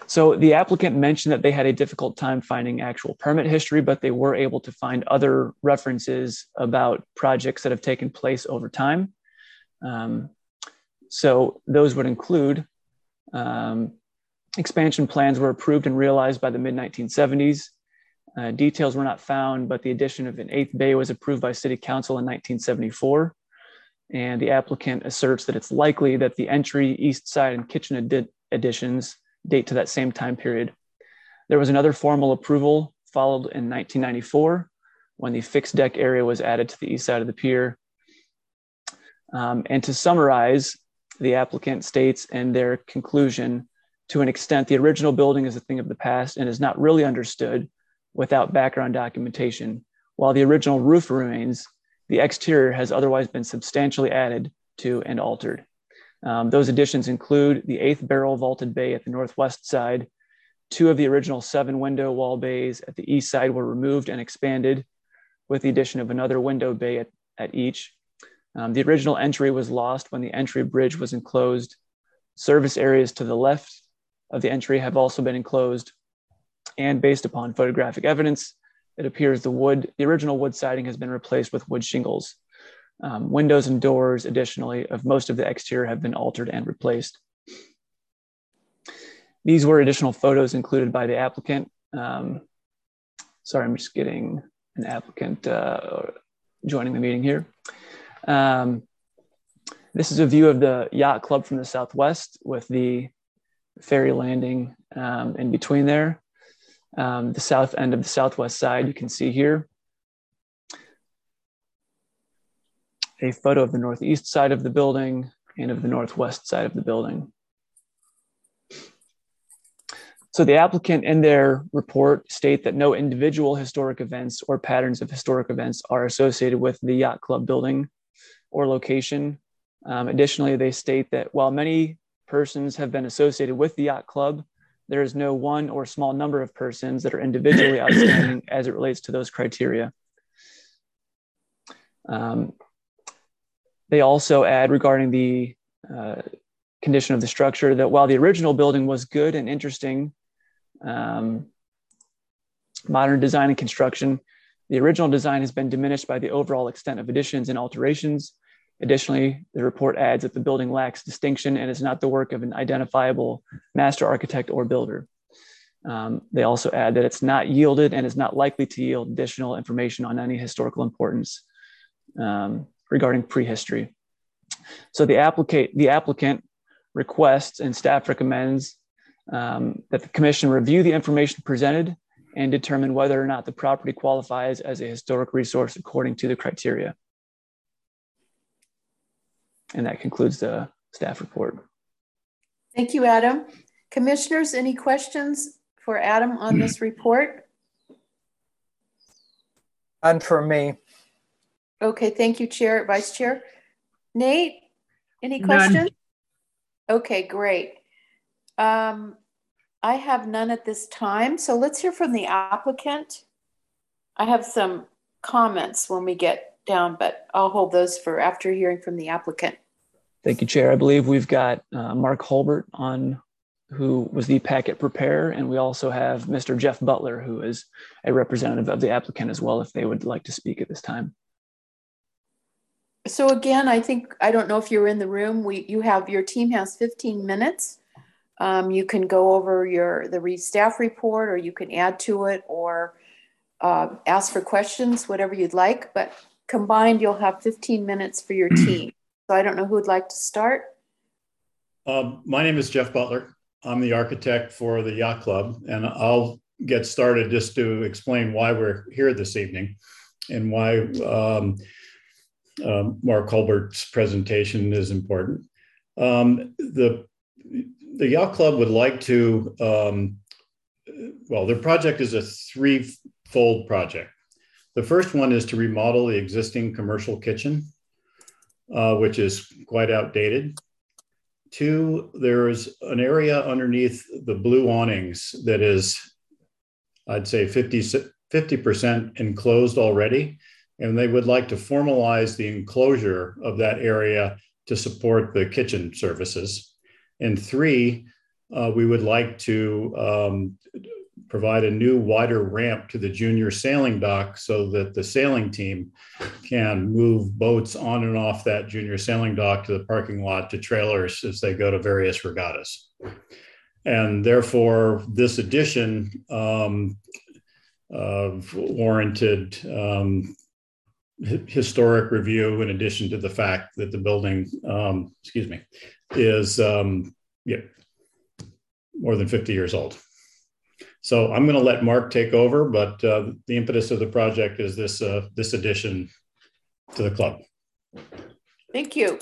So the applicant mentioned that they had a difficult time finding actual permit history, but they were able to find other references about projects that have taken place over time. Um, so those would include um, expansion plans were approved and realized by the mid 1970s. Uh, details were not found, but the addition of an eighth bay was approved by City Council in 1974. And the applicant asserts that it's likely that the entry, east side, and kitchen adi- additions date to that same time period. There was another formal approval followed in 1994 when the fixed deck area was added to the east side of the pier. Um, and to summarize, the applicant states in their conclusion to an extent, the original building is a thing of the past and is not really understood without background documentation. While the original roof remains, the exterior has otherwise been substantially added to and altered. Um, those additions include the eighth barrel vaulted bay at the northwest side. Two of the original seven window wall bays at the east side were removed and expanded with the addition of another window bay at, at each. Um, the original entry was lost when the entry bridge was enclosed. Service areas to the left of the entry have also been enclosed. And based upon photographic evidence, it appears the wood, the original wood siding has been replaced with wood shingles. Um, windows and doors, additionally, of most of the exterior have been altered and replaced. These were additional photos included by the applicant. Um, sorry, I'm just getting an applicant uh, joining the meeting here. Um, this is a view of the yacht club from the southwest with the ferry landing um, in between there. Um, the south end of the southwest side, you can see here. A photo of the northeast side of the building and of the northwest side of the building. So the applicant in their report state that no individual historic events or patterns of historic events are associated with the yacht club building or location. Um, additionally, they state that while many persons have been associated with the yacht club, there is no one or small number of persons that are individually [COUGHS] outstanding as it relates to those criteria. Um, they also add regarding the uh, condition of the structure that while the original building was good and interesting, um, modern design and construction, the original design has been diminished by the overall extent of additions and alterations Additionally, the report adds that the building lacks distinction and is not the work of an identifiable master architect or builder. Um, they also add that it's not yielded and is not likely to yield additional information on any historical importance um, regarding prehistory. So the applicant, the applicant requests and staff recommends um, that the commission review the information presented and determine whether or not the property qualifies as a historic resource according to the criteria. And that concludes the staff report. Thank you, Adam. Commissioners, any questions for Adam on this report? None for me. Okay, thank you, Chair, Vice Chair. Nate, any questions? None. Okay, great. Um, I have none at this time. So let's hear from the applicant. I have some comments when we get down, but I'll hold those for after hearing from the applicant. Thank you, Chair. I believe we've got uh, Mark Holbert on, who was the packet preparer, and we also have Mr. Jeff Butler, who is a representative of the applicant as well, if they would like to speak at this time. So again, I think I don't know if you're in the room. We you have your team has 15 minutes. Um, you can go over your the staff report, or you can add to it, or uh, ask for questions, whatever you'd like. But combined, you'll have 15 minutes for your [CLEARS THROAT] team. So I don't know who would like to start. Um, my name is Jeff Butler. I'm the architect for the Yacht Club, and I'll get started just to explain why we're here this evening and why um, um, Mark Holbert's presentation is important. Um, the the yacht club would like to, um, well, their project is a three-fold project. The first one is to remodel the existing commercial kitchen, uh, which is quite outdated. Two, there's an area underneath the blue awnings that is, I'd say 50, 50% enclosed already. And they would like to formalize the enclosure of that area to support the kitchen services. And three, uh, we would like to um, provide a new wider ramp to the junior sailing dock so that the sailing team can move boats on and off that junior sailing dock to the parking lot to trailers as they go to various regattas. And therefore, this addition um, uh, warranted um, historic review in addition to the fact that the building, um, excuse me, is um, yeah, more than 50 years old. So I'm going to let Mark take over, but uh, the impetus of the project is this uh, this addition to the club. Thank you.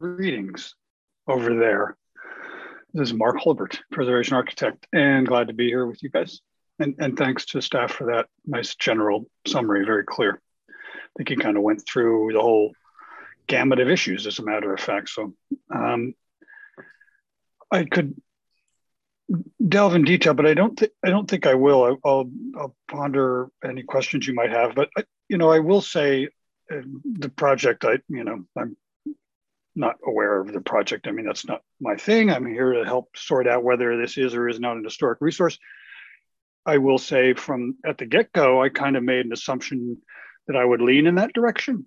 Greetings over there. This is Mark Holbert, preservation architect, and glad to be here with you guys. And, and thanks to staff for that nice general summary, very clear. I think he kind of went through the whole gamut of issues, as a matter of fact. So um, I could delve in detail, but I don't think I don't think I will. I, will I'll ponder any questions you might have. But you know, I will say uh, the project. I you know I'm not aware of the project. I mean, that's not my thing. I'm here to help sort out whether this is or is not an historic resource. I will say from at the get go, I kind of made an assumption that I would lean in that direction,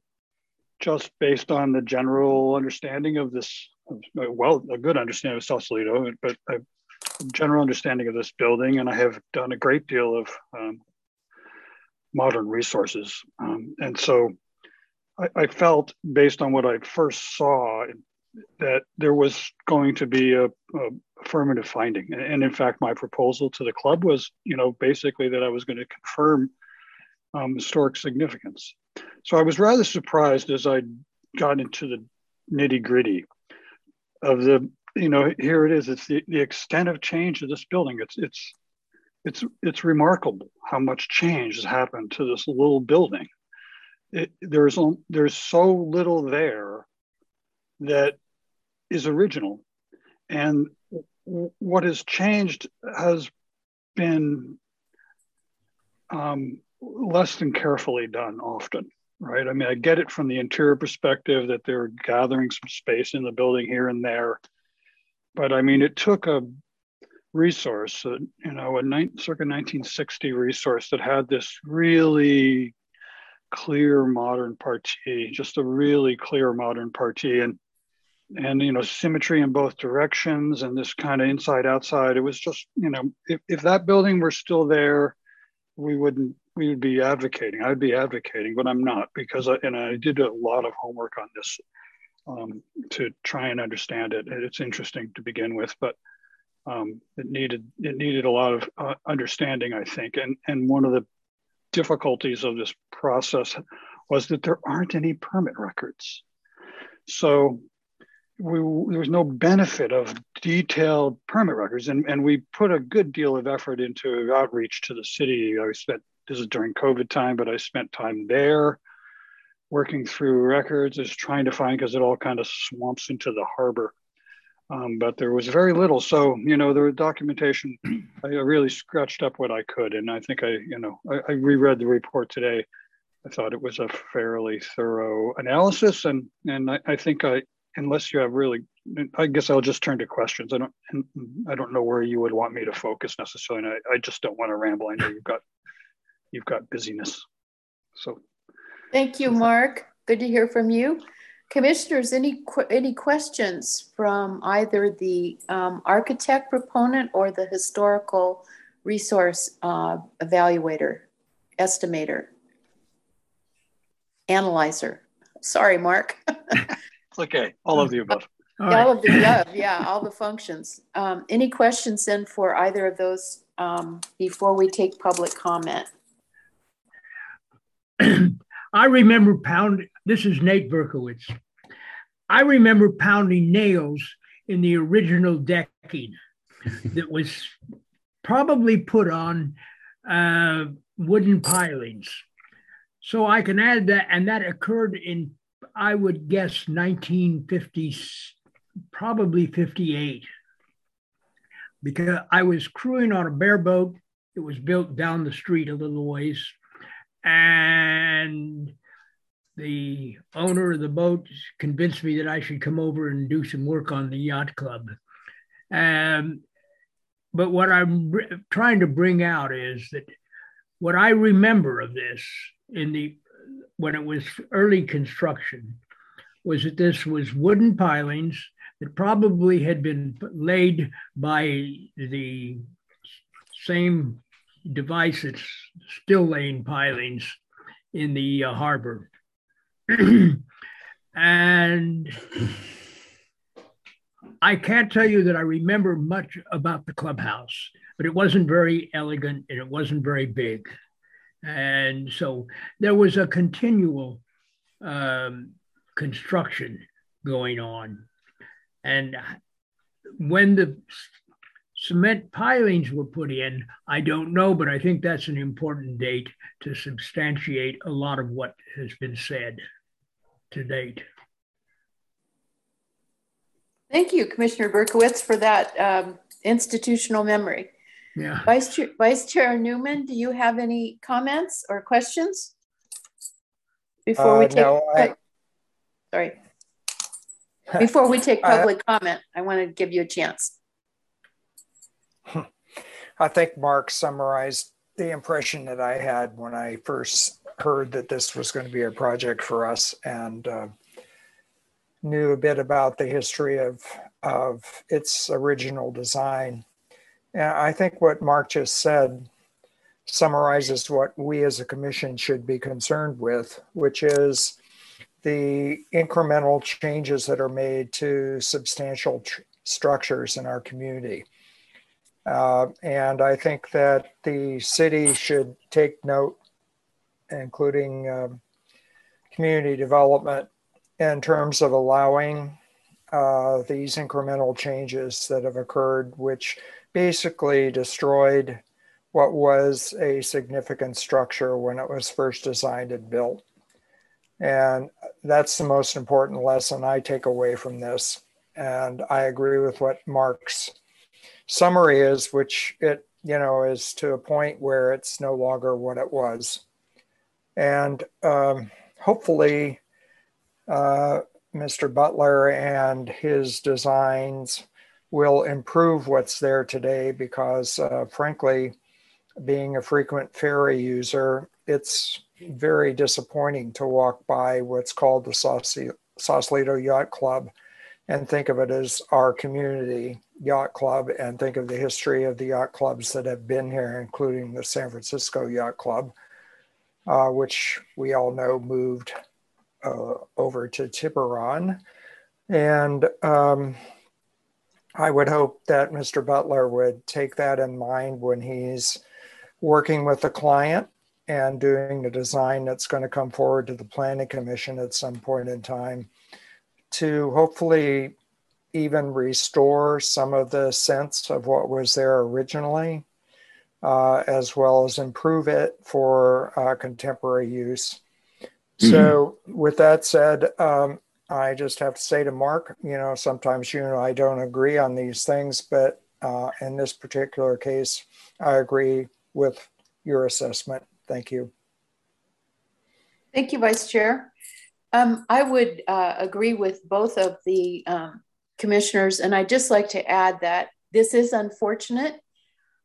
just based on the general understanding of this. Well, a good understanding of Sausalito, but a general understanding of this building, and I have done a great deal of um, modern resources. Um, and so I, I, felt, based on what I first saw, that there was going to be a, a affirmative finding. And in fact, my proposal to the club was, you know, basically that I was going to confirm um, historic significance. So I was rather surprised as I got into the nitty gritty of the, you know, here it is. It's the, the extent of change of this building. It's it's it's it's remarkable how much change has happened to this little building. It, there's there's so little there that is original, and what has changed has been um, less than carefully done often, right? I mean, I get it from the interior perspective that they're gathering some space in the building here and there. But I mean, it took a resource, you know, a ni- circa 1960 resource that had this really clear modern partie, just a really clear modern partie. And and you know symmetry in both directions and this kind of inside outside it was just you know if, if that building were still there we wouldn't we would be advocating i'd be advocating but i'm not because I, and i did a lot of homework on this um, to try and understand it. It's interesting to begin with but um, it needed it needed a lot of uh, understanding i think. And and one of the difficulties of this process was that there aren't any permit records. So we, there was no benefit of detailed permit records, and, and we put a good deal of effort into outreach to the city. I spent this is during COVID time, but I spent time there working through records, is trying to find because it all kind of swamps into the harbor. Um, but there was very little. So, you know, the documentation, I really scratched up what I could. And I think I, you know, I, I reread the report today. I thought it was a fairly thorough analysis. And, and I, I think I, unless you have really, I guess I'll just turn to questions. I don't, I don't know where you would want me to focus necessarily. I, I just don't want to ramble. I know you've got, you've got busyness. So. Thank you, Mark. Good to hear from you. Commissioners, any any questions from either the um, architect proponent or the historical resource uh, evaluator, estimator, analyzer? Sorry, Mark. okay, all of the above. All, all of the above, yeah, all the functions. Um, any questions then for either of those um, before we take public comment? [CLEARS THROAT] I remember pounding, this is Nate Berkowitz. I remember pounding nails in the original decking that was probably put on uh, wooden pilings. So I can add that, and that occurred in, I would guess, 1950s, probably 58. Because I was crewing on a bareboat. It was built down the street a little ways. And the owner of the boat convinced me that I should come over and do some work on the yacht club. Um, but what I'm trying to bring out is that what I remember of this in the when it was early construction was that this was wooden pilings that probably had been laid by the same device that's still laying pilings in the uh, harbor. [CLEARS THROAT] and I can't tell you that I remember much about the clubhouse, but it wasn't very elegant and it wasn't very big. And so there was a continual um, construction going on. And when the cement pilings were put in, I don't know, but I think that's an important date to substantiate a lot of what has been said to date. Thank you, Commissioner Berkowitz, for that um, institutional memory. Yeah. Vice Chair, Vice Chair Newman, do you have any comments or questions before uh, we take? No, I, sorry. Before we take [LAUGHS] public I, comment, I want to give you a chance. I think Mark summarized the impression that I had when I first heard that this was going to be a project for us, and uh, knew a bit about the history of, of its original design. And I think what Mark just said summarizes what we as a commission should be concerned with, which is the incremental changes that are made to substantial tr- structures in our community. Uh, and I think that the city should take note, including um, community development, in terms of allowing uh, these incremental changes that have occurred, which basically destroyed what was a significant structure when it was first designed and built. And that's the most important lesson I take away from this. And I agree with what Mark's summary is, which it, you know, is to a point where it's no longer what it was. And um, hopefully, uh, Mr. Butler and his designs will improve what's there today because, uh, frankly, being a frequent ferry user, it's very disappointing to walk by what's called the Sausalito Yacht Club and think of it as our community yacht club and think of the history of the yacht clubs that have been here, including the San Francisco Yacht Club, uh, which we all know moved uh, over to Tiburon. And um, I would hope that Mr. Butler would take that in mind when he's working with the client and doing the design that's going to come forward to the Planning Commission at some point in time to hopefully even restore some of the sense of what was there originally, uh, as well as improve it for uh, contemporary use. Mm-hmm. So, with that said, um, I just have to say to Mark, you know, sometimes you and I don't agree on these things, but uh, in this particular case, I agree with your assessment. Thank you. Thank you, Vice Chair. Um, I would uh, agree with both of the um, commissioners, and I'd just like to add that this is unfortunate.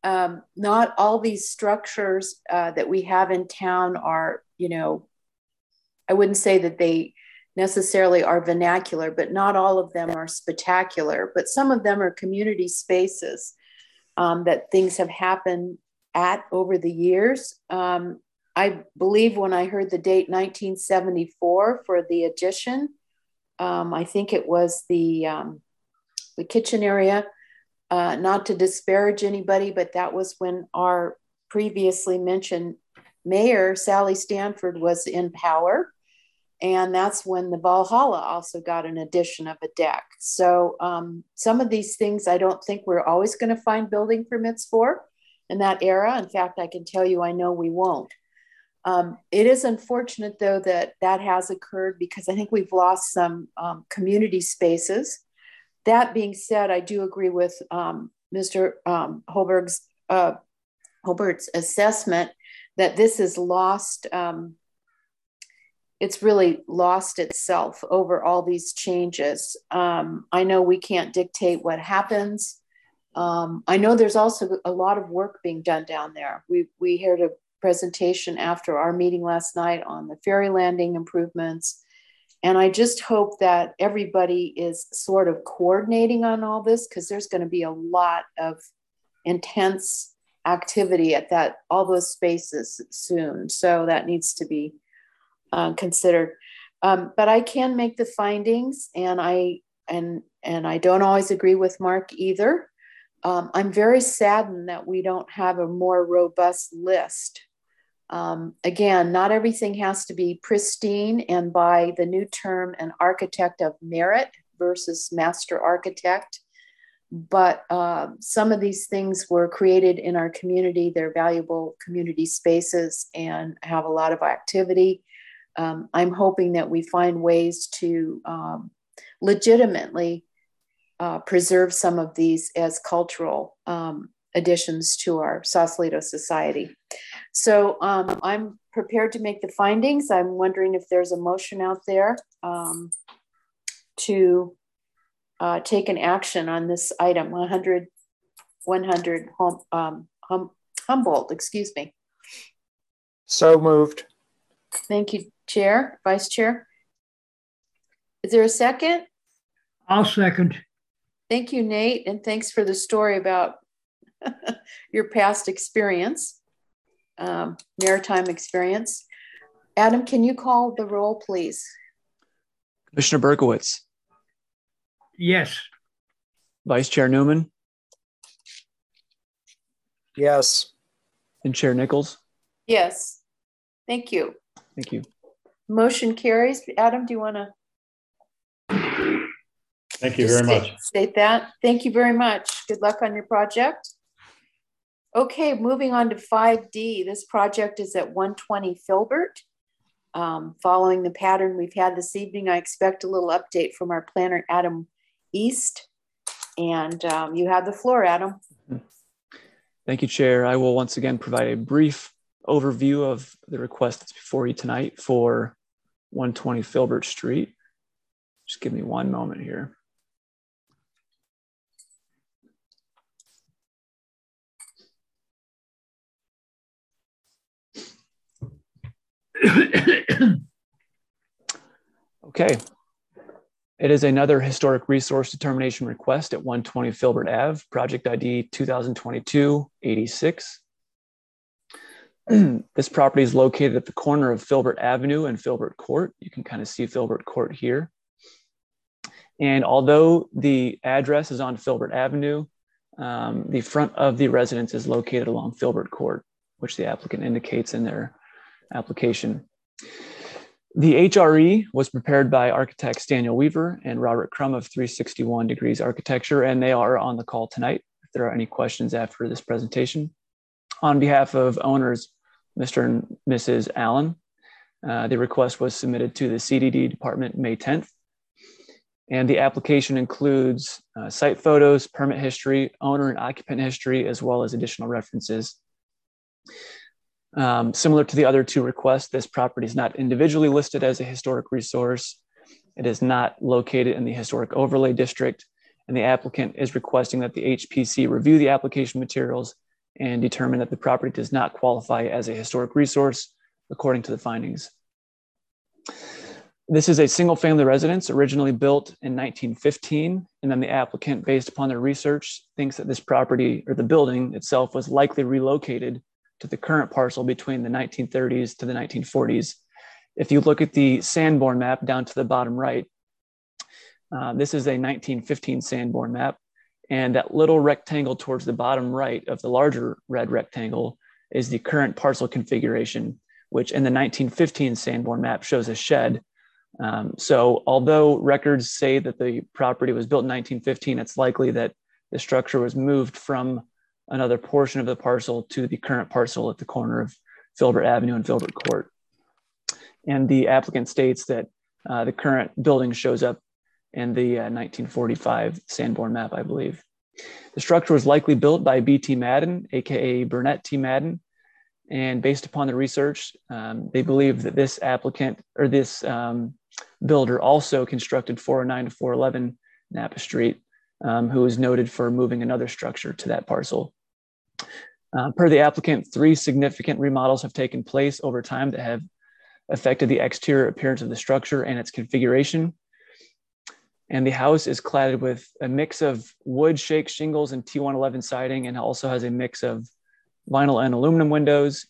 Um, not all these structures uh, that we have in town are, you know, I wouldn't say that they necessarily are vernacular, but not all of them are spectacular. But some of them are community spaces um, that things have happened at over the years. Um, I believe when I heard the date 1974 for the addition, um, I think it was the um, the kitchen area. Uh, not to disparage anybody, but that was when our previously mentioned mayor Sally Stanford was in power, and that's when the Valhalla also got an addition of a deck. So um, some of these things I don't think we're always going to find building permits for in that era. In fact, I can tell you I know we won't. Um, it is unfortunate though that that has occurred because I think we've lost some um, community spaces. That being said, I do agree with um, Mr. Um, Holberg's uh, Holbert's assessment that this has lost um, it's really lost itself over all these changes. Um, I know we can't dictate what happens. Um, I know there's also a lot of work being done down there. We, we heard a presentation after our meeting last night on the ferry landing improvements. And I just hope that everybody is sort of coordinating on all this because there's going to be a lot of intense activity at that all those spaces soon. So that needs to be uh, considered. Um, but I can make the findings, and I and and I don't always agree with Mark either. Um, I'm very saddened that we don't have a more robust list. Um, again, not everything has to be pristine, and by the new term, an architect of merit versus master architect. But uh, some of these things were created in our community. They're valuable community spaces and have a lot of activity um, I'm hoping that we find ways to um, legitimately uh, preserve some of these as cultural um, additions to our Sausalito society. So um, I'm prepared to make the findings. I'm wondering if there's a motion out there um, to uh, take an action on this item 100, 100 hum, um, hum, Humboldt, excuse me. So moved. Thank you, Chair, Vice Chair. Is there a second? I'll second. Thank you, Nate, and thanks for the story about [LAUGHS] your past experience, um, maritime experience. Adam, can you call the roll, please? Commissioner Berkowitz. Yes. Vice Chair Newman. Yes. And Chair Nichols. Yes. Thank you. Thank you. Motion carries. Adam, do you want to? Thank you very state, much. State that. Thank you very much. Good luck on your project. Okay, moving on to 5D. This project is at 120 Filbert. Um, following the pattern we've had this evening, I expect a little update from our planner, Adam East. And um, you have the floor, Adam. Thank you, Chair. I will once again provide a brief overview of the request that's before you tonight for 120 Filbert Street. Just give me one moment here. Okay. It is another historic resource determination request at 120 Filbert Ave, project ID 2022-86. [CLEARS THROAT] this property is located at the corner of Filbert Avenue and Filbert Court. You can kind of see Filbert Court here. And although the address is on Filbert Avenue, um, the front of the residence is located along Filbert Court, which the applicant indicates in their application. The HRE was prepared by architects Daniel Weaver and Robert Crum of 361 Degrees Architecture, and they are on the call tonight if there are any questions after this presentation. On behalf of owners Mr. and Mrs. Allen. Uh, the request was submitted to the CDD department May 10th. And the application includes uh, site photos, permit history, owner and occupant history, as well as additional references. Um, similar to the other two requests, this property is not individually listed as a historic resource. It is not located in the historic overlay district, and the applicant is requesting that the HPC review the application materials and determine that the property does not qualify as a historic resource according to the findings. This is a single family residence originally built in 1915, and then the applicant, based upon their research, thinks that this property or the building itself was likely relocated to the current parcel between the 1930s to the 1940s. If you look at the Sanborn map down to the bottom right, uh, this is a 1915 Sanborn map. And that little rectangle towards the bottom right of the larger red rectangle is the current parcel configuration, which in the 1915 Sanborn map shows a shed Um, so although records say that the property was built in 1915, it's likely that the structure was moved from another portion of the parcel to the current parcel at the corner of Filbert Avenue and Filbert Court. And the applicant states that uh, the current building shows up in the uh, 1945 Sanborn map, I believe. The structure was likely built by B.T. Madden, aka Burnett T. Madden, and based upon the research, um, they believe that this applicant or this um, builder also constructed 409 to 411 Napa Street, um, who was noted for moving another structure to that parcel. Uh, per the applicant, three significant remodels have taken place over time that have affected the exterior appearance of the structure and its configuration. And the house is cladded with a mix of wood shake shingles and T111 siding and also has a mix of vinyl and aluminum windows.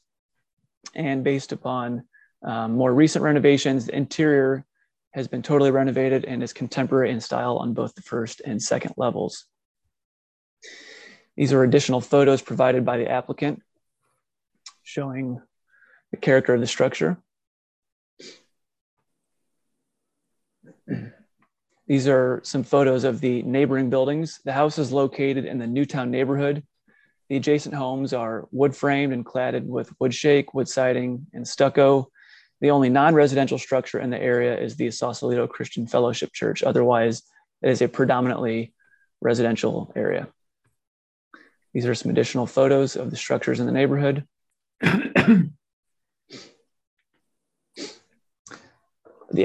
And based upon um, more recent renovations, the interior has been totally renovated and is contemporary in style on both the first and second levels. These are additional photos provided by the applicant showing the character of the structure. These are some photos of the neighboring buildings. The house is located in the Newtown neighborhood the adjacent homes are wood framed and cladded with wood shake, wood siding, and stucco. The only non residential structure in the area is the Sausalito Christian Fellowship Church. Otherwise, it is a predominantly residential area. These are some additional photos of the structures in the neighborhood. [CLEARS THROAT] the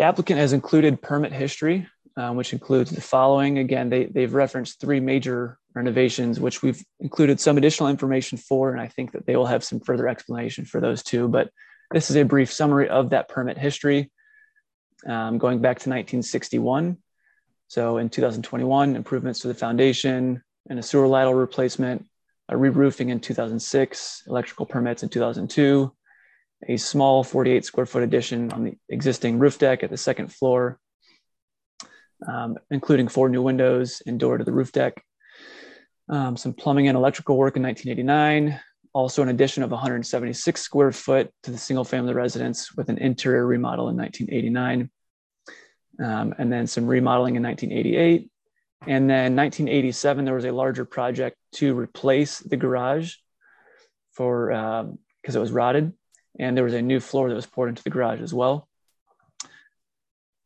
applicant has included permit history, uh, which includes the following. Again, they, they've referenced three major renovations, which we've included some additional information for, and I think that they will have some further explanation for those too. But this is a brief summary of that permit history um, going back to 1961. So in 2021, improvements to the foundation and a sewer lateral replacement, a re-roofing in 2006, electrical permits in 2002, a small 48 square foot addition on the existing roof deck at the second floor, um, including four new windows and door to the roof deck, um, some plumbing and electrical work in 1989, also an addition of 176 square foot to the single family residence with an interior remodel in 1989. Um, and then some remodeling in 1988. And then 1987, there was a larger project to replace the garage for because um, it was rotted, and there was a new floor that was poured into the garage as well.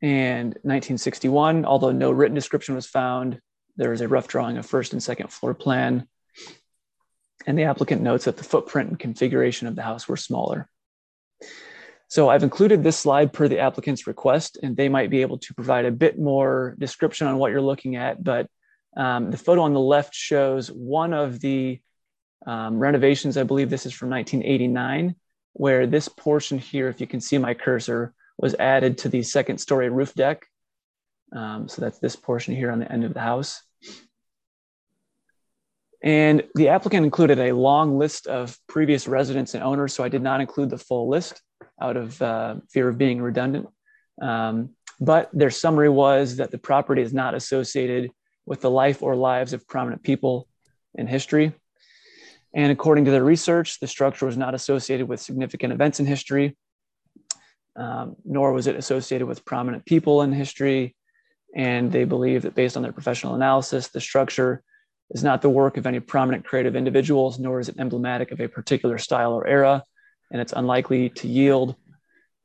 And 1961, although no written description was found, there is a rough drawing of first and second floor plan. And the applicant notes that the footprint and configuration of the house were smaller. So I've included this slide per the applicant's request, and they might be able to provide a bit more description on what you're looking at. But um, the photo on the left shows one of the um, renovations. I believe this is from 1989, where this portion here, if you can see my cursor, was added to the second story roof deck. Um, so that's this portion here on the end of the house. And the applicant included a long list of previous residents and owners, so I did not include the full list out of uh, fear of being redundant. Um, but their summary was that the property is not associated with the life or lives of prominent people in history. And according to their research, the structure was not associated with significant events in history, um, nor was it associated with prominent people in history. And they believe that based on their professional analysis, the structure is not the work of any prominent creative individuals, nor is it emblematic of a particular style or era, and it's unlikely to yield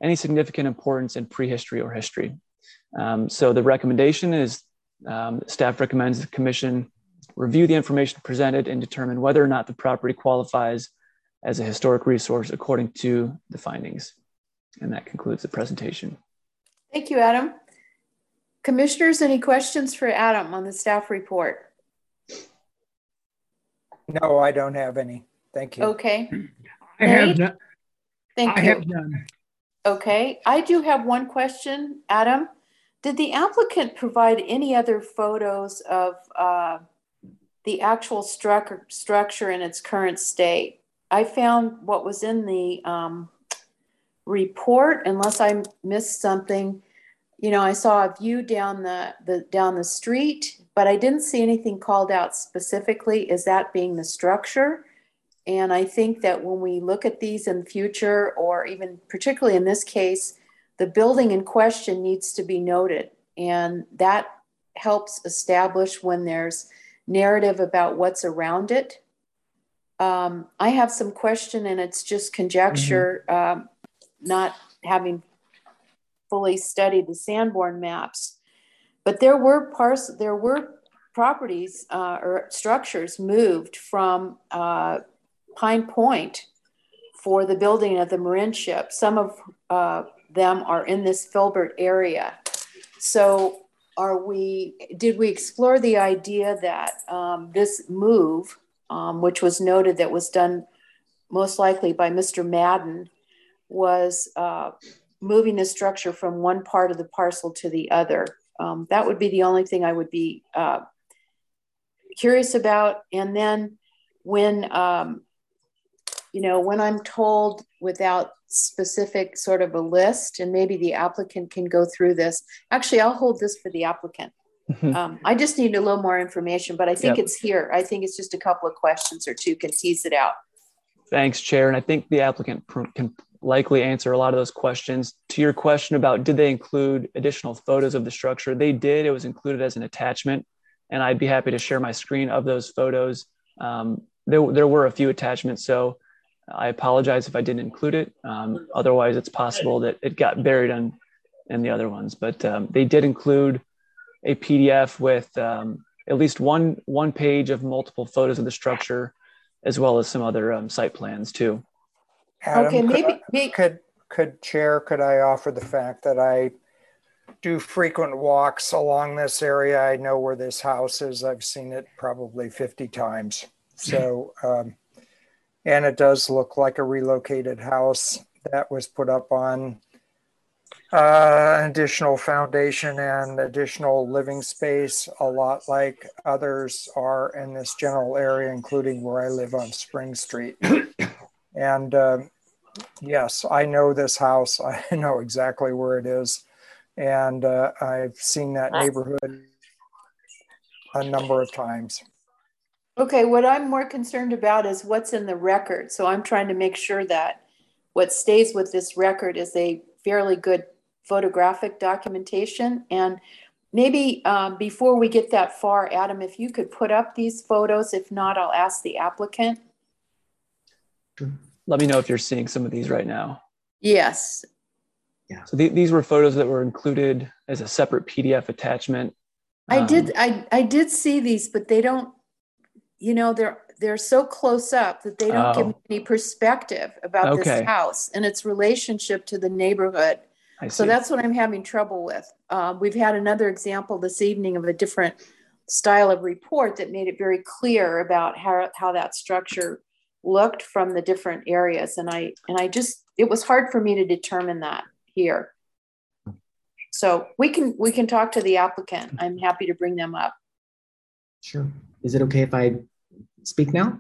any significant importance in prehistory or history. Um, so the recommendation is um, staff recommends the commission review the information presented and determine whether or not the property qualifies as a historic resource according to the findings. And that concludes the presentation. Thank you, Adam. Commissioners, any questions for Adam on the staff report? No, I don't have any. Thank you. Okay. I have none. Thank I you. have none. Okay, I do have one question, Adam. Did the applicant provide any other photos of uh, the actual stru- structure in its current state? I found what was in the um, report, unless I missed something. You know, I saw a view down the, the down the street but I didn't see anything called out specifically as that being the structure. And I think that when we look at these in the future, or even particularly in this case, the building in question needs to be noted. And that helps establish when there's narrative about what's around it. Um, I have some question, and it's just conjecture, mm-hmm. um, not having fully studied the Sanborn maps. But there were parts, there were properties uh, or structures moved from uh, Pine Point for the building of the Marinship. Some of uh, them are in this Filbert area. So are we, did we explore the idea that um, this move, um, which was noted that was done most likely by Mr. Madden, was uh, moving the structure from one part of the parcel to the other? Um, that would be the only thing I would be uh, curious about. And then when, um, you know, when I'm told without specific sort of a list, and maybe the applicant can go through this. Actually, I'll hold this for the applicant. Mm-hmm. Um, I just need a little more information, but I think yep. it's here. I think it's just a couple of questions or two can tease it out. Thanks, Chair. And I think the applicant can likely answer a lot of those questions. To your question about did they include additional photos of the structure, they did. It was included as an attachment, and I'd be happy to share my screen of those photos. Um, there, there were a few attachments, so I apologize if I didn't include it. Um, otherwise, it's possible that it got buried in, in the other ones. But um, they did include a PDF with um, at least one one page of multiple photos of the structure, as well as some other um, site plans too. Adam, okay, maybe, maybe could could chair could I offer the fact that I do frequent walks along this area. I know where this house is. I've seen it probably 50 times. So um, and it does look like a relocated house that was put up on uh, additional foundation and additional living space, a lot like others are in this general area, including where I live on Spring Street. [CLEARS THROAT] and uh, yes, I know this house. [LAUGHS] I know exactly where it is. And uh, I've seen that neighborhood a number of times. Okay, what I'm more concerned about is what's in the record. So I'm trying to make sure that what stays with this record is a fairly good photographic documentation. And maybe um, before we get that far, Adam, if you could put up these photos. If not, I'll ask the applicant. Let me know if you're seeing some of these right now. Yes. Yeah. So th- these were photos that were included as a separate PDF attachment. I um, did. I I did see these, but they don't you know they're they're so close up that they don't oh. give me any perspective about okay. this house and its relationship to the neighborhood. So that's what i'm having trouble with. Uh, we've had another example this evening of a different style of report that made it very clear about how, how that structure looked from the different areas. And i and i just it was hard for me to determine that here. So we can we can talk to the applicant. I'm happy to bring them up. Sure. Is it okay if i speak now?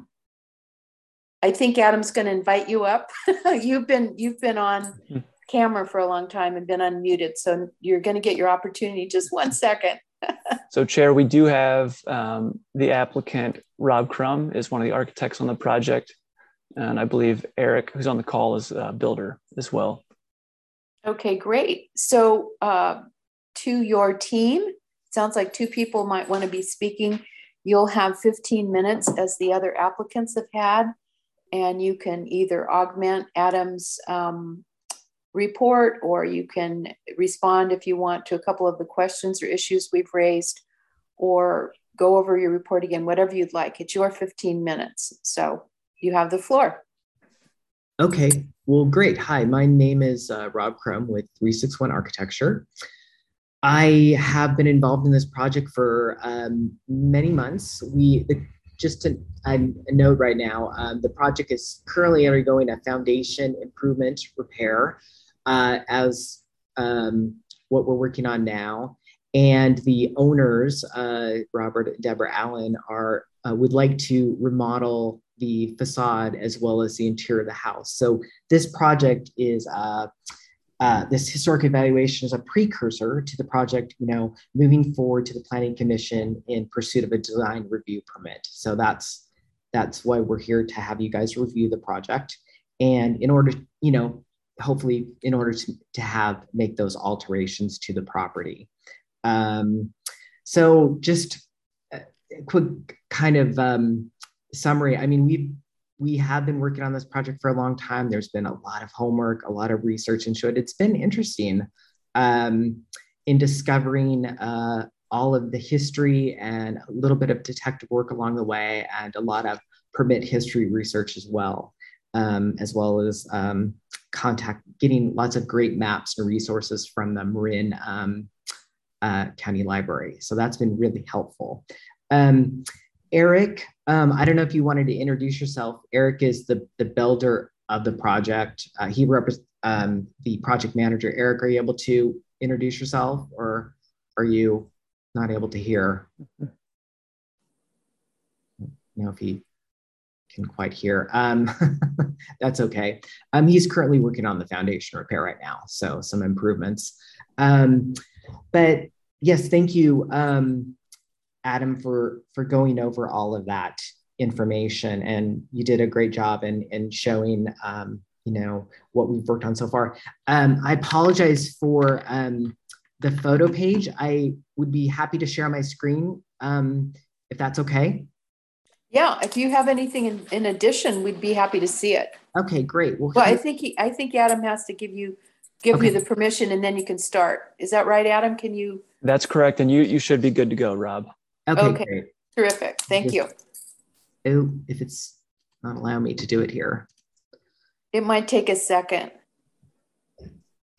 I think Adam's going to invite you up. [LAUGHS] you've been you've been on mm-hmm. camera for a long time and been unmuted, so you're going to get your opportunity. Just one second. [LAUGHS] so, Chair, we do have um, the applicant Rob Crum is one of the architects on the project, and I believe Eric, who's on the call, is a builder as well. Okay, great. So, uh, to your team, sounds like two people might want to be speaking. You'll have 15 minutes as the other applicants have had, and you can either augment Adam's um, report or you can respond if you want to a couple of the questions or issues we've raised or go over your report again, whatever you'd like. It's your 15 minutes. So you have the floor. Okay, well, great. Hi, my name is uh, Rob Crum with 361 Architecture. I have been involved in this project for um, many months. We the, just a, a, note right now. Um, the project is currently undergoing a foundation improvement repair, uh, as um, what we're working on now. And the owners, uh, Robert and Deborah Allen, are uh, would like to remodel the facade as well as the interior of the house. So this project is uh, this historic evaluation is a precursor to the project, you know, moving forward to the planning commission in pursuit of a design review permit. So that's that's why we're here to have you guys review the project. And in order, you know, hopefully in order to, to have make those alterations to the property. Um, so just a quick kind of um, summary. I mean, we we have been working on this project for a long time. There's been a lot of homework, a lot of research into it. It's been interesting um, in discovering uh, all of the history and a little bit of detective work along the way, and a lot of permit history research as well, um, as well as um, contact, getting lots of great maps and resources from the Marin um, uh, County Library. So that's been really helpful. Um, Eric, um, I don't know if you wanted to introduce yourself. Eric is the, the builder of the project. Uh, he represents um, the project manager. Eric, are you able to introduce yourself or are you not able to hear? You know if he can quite hear. Um, [LAUGHS] that's okay. Um, he's currently working on the foundation repair right now, so some improvements. Um, but yes, thank you. Um, Adam, for for going over all of that information, and you did a great job in in showing um, you know what we've worked on so far. Um, I apologize for um, the photo page. I would be happy to share my screen um, if that's okay. Yeah, if you have anything in, in addition, we'd be happy to see it. Okay, great. Well, well I think he, I think Adam has to give you give okay. you the permission, and then you can start. Is that right, Adam? Can you? That's correct, and you you should be good to go, Rob. Okay, okay. Great. terrific. Thank you. Oh, if it's not allow me to do it here. It might take a second.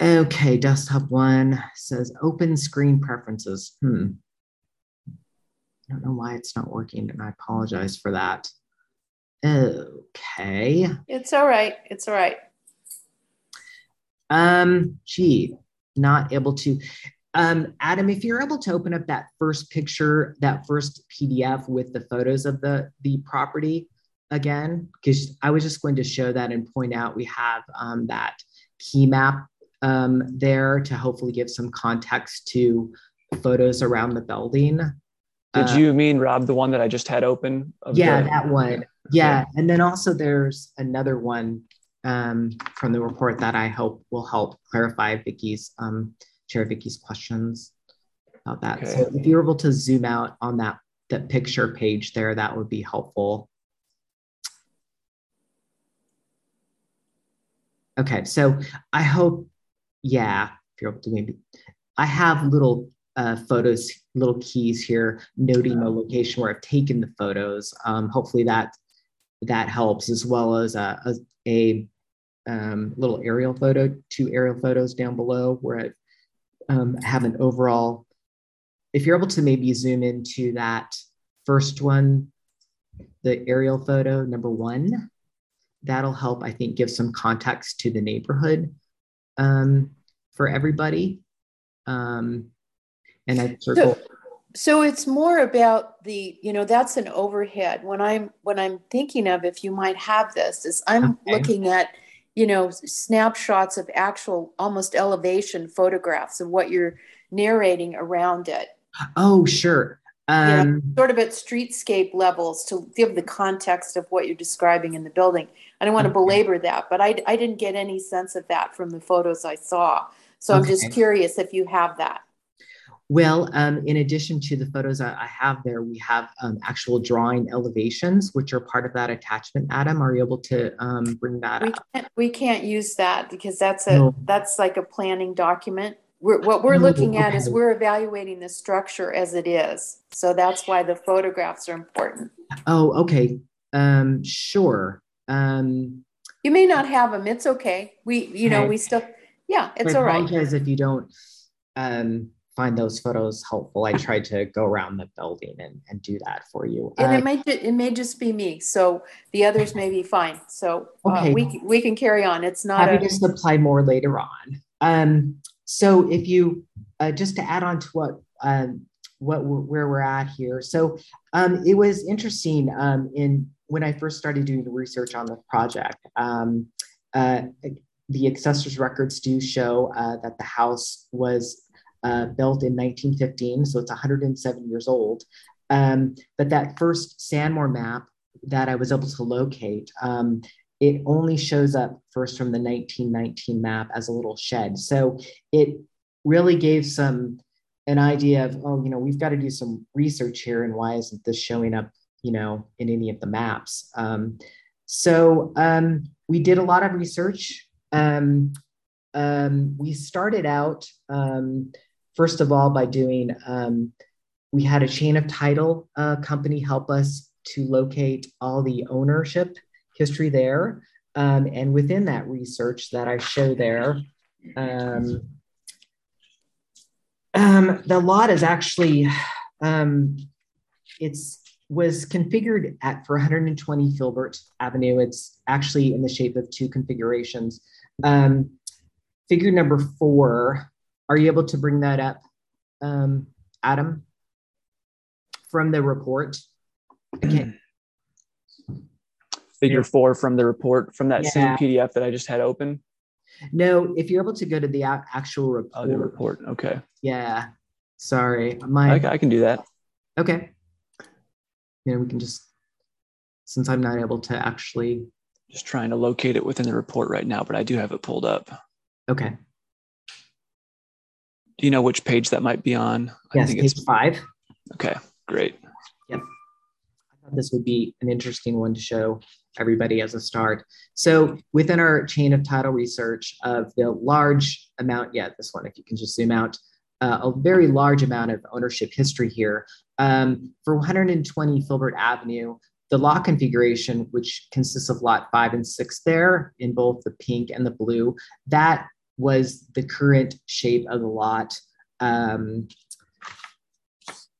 Okay, desktop one says open screen preferences. Hmm. I don't know why it's not working, and I apologize for that. Okay. It's all right. It's all right. Um, gee, not able to. Um, Adam, if you're able to open up that first picture, that first PDF with the photos of the, the property again, because I was just going to show that and point out we have um, that key map um, there to hopefully give some context to photos around the building. Did uh, you mean, Rob, the one that I just had open? Yeah, the, that one. Yeah. And then also there's another one um, from the report that I hope will help clarify Vicky's um, Chair Vicky's questions about that. Okay. So if you're able to zoom out on that, that picture page there, that would be helpful. Okay, so I hope, yeah, if you're able to maybe, I have little uh, photos, little keys here noting the location where I've taken the photos. Um, hopefully that that helps as well as a, a, a um, little aerial photo, two aerial photos down below where I've um, have an overall, if you're able to maybe zoom into that first one, the aerial photo, number one, that'll help, I think, give some context to the neighborhood um, for everybody. Um, and I circle. So, so it's more about the, you know, that's an overhead. When I'm when I'm thinking of if you might have this, is I'm okay. looking at you know, snapshots of actual almost elevation photographs of what you're narrating around it. Oh, sure. Um, um, sort of at streetscape levels to give the context of what you're describing in the building. I don't want to belabor that, but I, I didn't get any sense of that from the photos I saw. So okay. I'm just curious if you have that. Well, um, in addition to the photos I, I have there, we have um, actual drawing elevations, which are part of that attachment. Adam, are you able to um, bring that we up? Can't, we can't use that because that's a no. that's like a planning document. We're, what we're looking at is we're evaluating the structure as it is. So that's why the photographs are important. Oh, okay. Um, sure. Um, you may not have them. It's okay. We, you know, we still, yeah, it's I all right. I apologize if you don't. Um, find those photos helpful. I tried to go around the building and, and do that for you. And uh, it may it may just be me, so the others may be fine. So uh, okay. we we can carry on. It's not happy a- to supply more later on. Um, so if you uh, just to add on to what um, what we're, where we're at here. So um, it was interesting um, in when I first started doing the research on the project. Um, uh, the assessor's records do show uh, that the house was uh, built in 1915, so it's 107 years old. Um, but that first Sanborn map that I was able to locate, um, it only shows up first from the 1919 map as a little shed. So it really gave some an idea of, oh, you know, we've got to do some research here and why isn't this showing up, you know, in any of the maps? Um, so um, we did a lot of research. Um, um we started out, first of all, by doing, um, we had a chain of title uh, company help us to locate all the ownership history there. and within that research that I show there, um, the lot is actually um, it's was configured at for 120 Filbert Avenue. It's actually in the shape of two configurations. Um, figure number four. Are you able to bring that up, um, Adam, from the report? Okay. [CLEARS THROAT] Figure four from the report from that yeah. same PDF that I just had open. No, if you're able to go to the actual report. Oh, the report. Okay. Yeah. Sorry. My I, I can do that. Okay. You know, we can just since I'm not able to actually just trying to locate it within the report right now, but I do have it pulled up. Okay. Do you know which page that might be on? Yes, I think page it's five. Okay, great. Yep. I thought this would be an interesting one to show everybody as a start. So within our chain of title research of the large amount, yeah, this one, if you can just zoom out, uh, a very large amount of ownership history here. Um, for 120 Filbert Avenue, the lot configuration, which consists of lot five and six there in both the pink and the blue, that was the current shape of the lot um,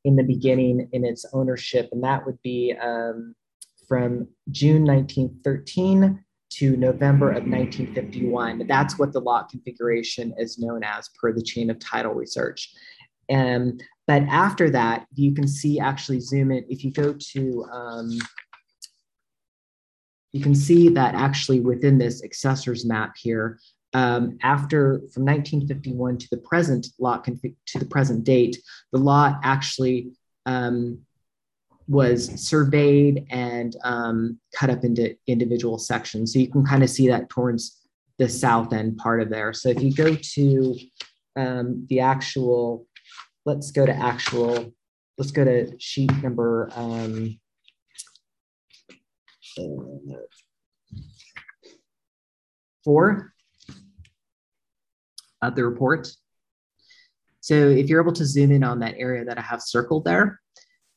in the beginning in its ownership. And that would be um, from June 1913 to November of 1951. That's what the lot configuration is known as per the chain of title research. Um, but after that, you can see actually zoom in. If you go to, um, you can see that actually within this accessors map here, um, after from 1951 to the present lot config to the present date, the lot actually um, was surveyed and um, cut up into individual sections. So you can kind of see that towards the south end part of there. So if you go to um, the actual, let's go to actual, let's go to sheet number um, four of the report. So if you're able to zoom in on that area that I have circled there,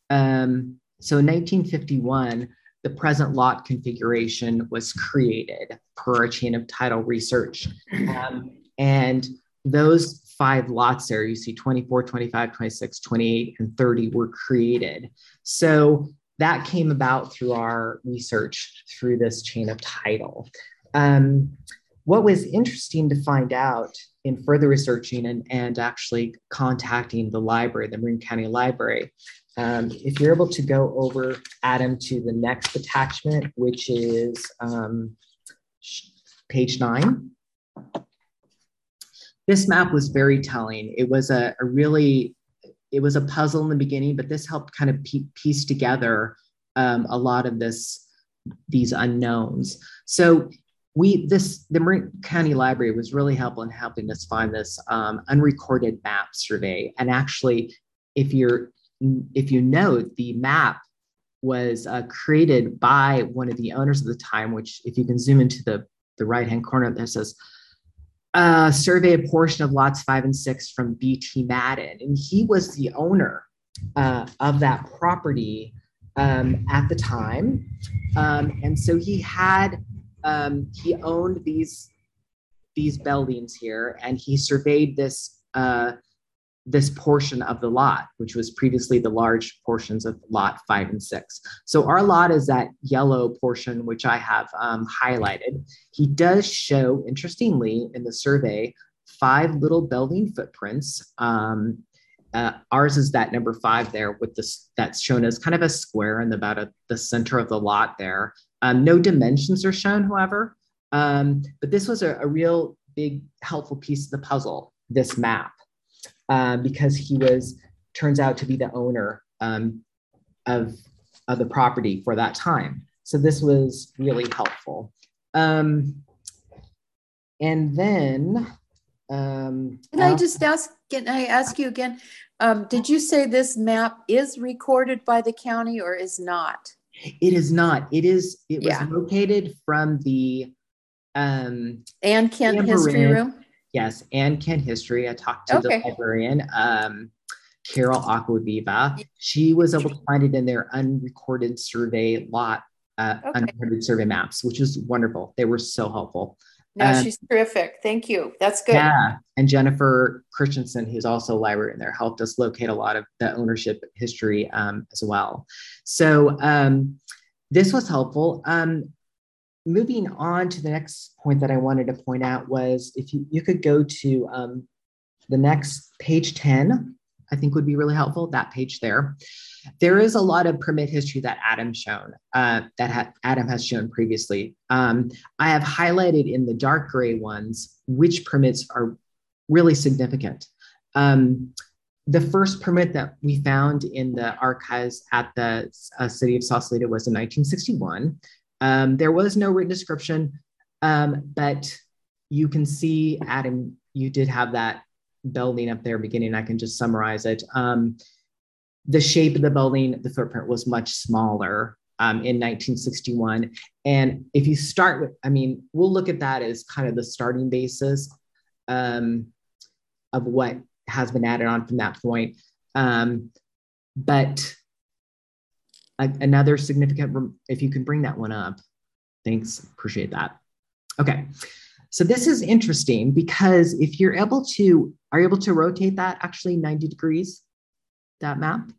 um, so in 1951, the present lot configuration was created per a chain of title research. Um, and those five lots there, you see 24, 25, 26, 28, and 30 were created. So that came about through our research through this chain of title. Um, what was interesting to find out in further researching and, and actually contacting the library, the Marin County Library, um, if you're able to go over, Adam, to the next attachment, which is um, page nine. This map was very telling. It was a, a, really, it was a puzzle in the beginning, but this helped kind of piece together um, a lot of this, these unknowns. So we, this, the Marin County Library was really helpful in helping us find this um, unrecorded map survey. And actually, if you're if you note, the map was uh, created by one of the owners of the time, which if you can zoom into the, the right-hand corner, there says, uh, survey a portion of lots five and six from B.T. Madden. And he was the owner uh, of that property um, at the time. Um, and so he had, um, he owned these, these buildings here and he surveyed this uh, this portion of the lot, which was previously the large portions of lot five and six. So our lot is that yellow portion, which I have um, highlighted. He does show, interestingly, in the survey, five little building footprints. Um, uh, ours is that number five there with this that's shown as kind of a square in about a, the center of the lot there. Um, no dimensions are shown, however, um, but this was a, a real big helpful piece of the puzzle, this map um, because he was turns out to be the owner um, of, of the property for that time. So this was really helpful. Um, and then, um, Can I just ask, can I ask you again? Um, did you say this map is recorded by the county or is not? It is not. It is. It was Yeah. located from the. Um, And Kent History Room? yes, and Kent History. I talked to Okay. the librarian, um, Carol Acquaviva. She was able to find it in their unrecorded survey lot, uh, Okay. unrecorded survey maps, which was wonderful. They were so helpful. No, Um, she's terrific. Thank you. That's good. Yeah, and Jennifer Christensen, who's also a librarian there, helped us locate a lot of the ownership history um, as well. So um, this was helpful. Um, moving on to the next point that I wanted to point out was if you, you could go to um, the next page 10, I think would be really helpful, that page there. There is a lot of permit history that Adam shown, uh, that ha- Adam has shown previously. Um, I have highlighted in the dark gray ones which permits are really significant. Um, the first permit that we found in the archives at the uh, city of Sausalito was in 1961. Um, there was no written description, um, but you can see, Adam, you did have that building up there beginning. I can just summarize it. Um, the shape of the building, the footprint was much smaller um, in 1961. And if you start with, I mean, we'll look at that as kind of the starting basis um, of what has been added on from that point. Um, but a- another significant, if you can bring that one up, thanks, appreciate that. Okay, so this is interesting because if you're able to, are you able to rotate that actually 90 degrees, that map?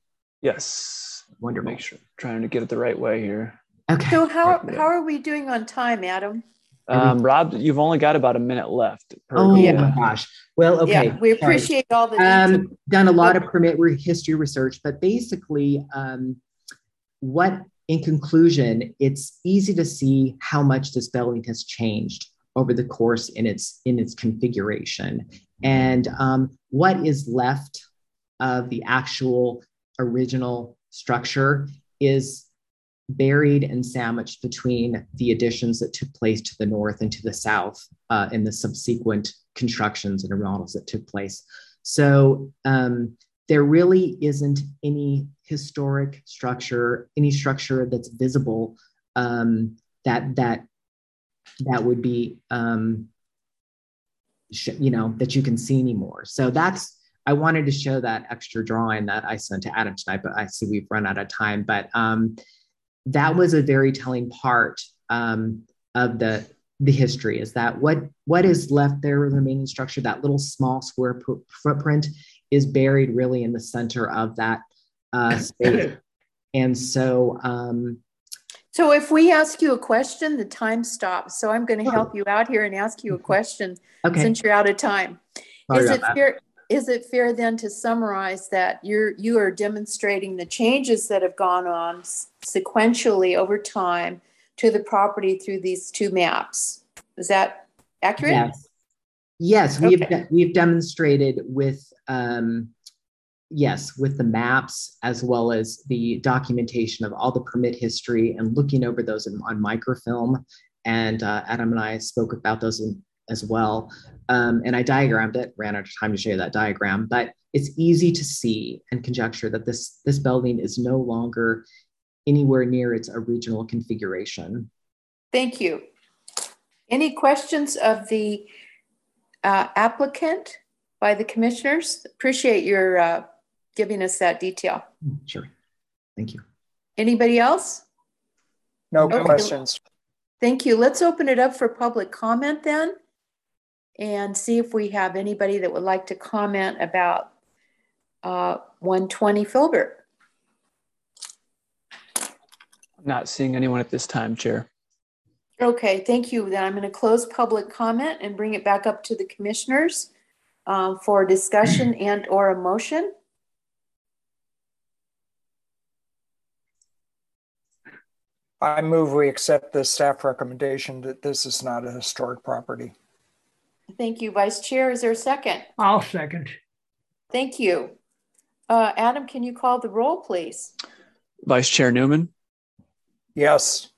Yes. Wonderful. Make sure trying to get it the right way here. Okay. So how, how are we doing on time, Adam? Um, Rob, you've only got about a minute left. per Oh the, my gosh. Well, okay. Yeah, we sorry. appreciate all the um, done a lot of permit re- history research, but basically, um, what in conclusion, it's easy to see how much this building has changed over the course in its in its configuration, and um, what is left of the actual original structure is buried and sandwiched between the additions that took place to the north and to the south uh, in the subsequent constructions and remodels that took place. So um, there really isn't any historic structure, any structure that's visible um, that that that would be um, sh- you know that you can see anymore. So that's I wanted to show that extra drawing that I sent to Adam tonight, but I see we've run out of time. But um, that was a very telling part um, of the the history is that what what is left there of the remaining structure that little small square pro- footprint is buried really in the center of that uh, [COUGHS] space and so um, So if we ask you a question, the time stops. So I'm going to help you out here and ask you a question okay since you're out of time. sorry Is it that. fair? Is it fair then to summarize that you're you are demonstrating the changes that have gone on sequentially over time to the property through these two maps? Is that accurate? Yes. Yes, we've Okay. de- we've demonstrated with um, yes with the maps as well as the documentation of all the permit history and looking over those in, on microfilm. And uh, Adam and I spoke about those in, as well. Um, and I diagrammed it. Ran out of time to show you that diagram, but it's easy to see and conjecture that this this building is no longer anywhere near its original configuration. Thank you. Any questions of the uh, applicant by the commissioners? Appreciate your uh, giving us that detail. Sure. Thank you. Anybody else? No Okay. questions. Thank you. Let's open it up for public comment then and see if we have anybody that would like to comment about uh, 120 Filbert. I'm not seeing anyone at this time, Chair. Okay, thank you. Then I'm going to close public comment and bring it back up to the commissioners um, for discussion and or a motion. I move we accept the staff recommendation that this is not a historic property. Thank you, Vice Chair. Is there a second? I'll second. Thank you. Uh, Adam, can you call the roll, please? Vice Chair Newman, Yes,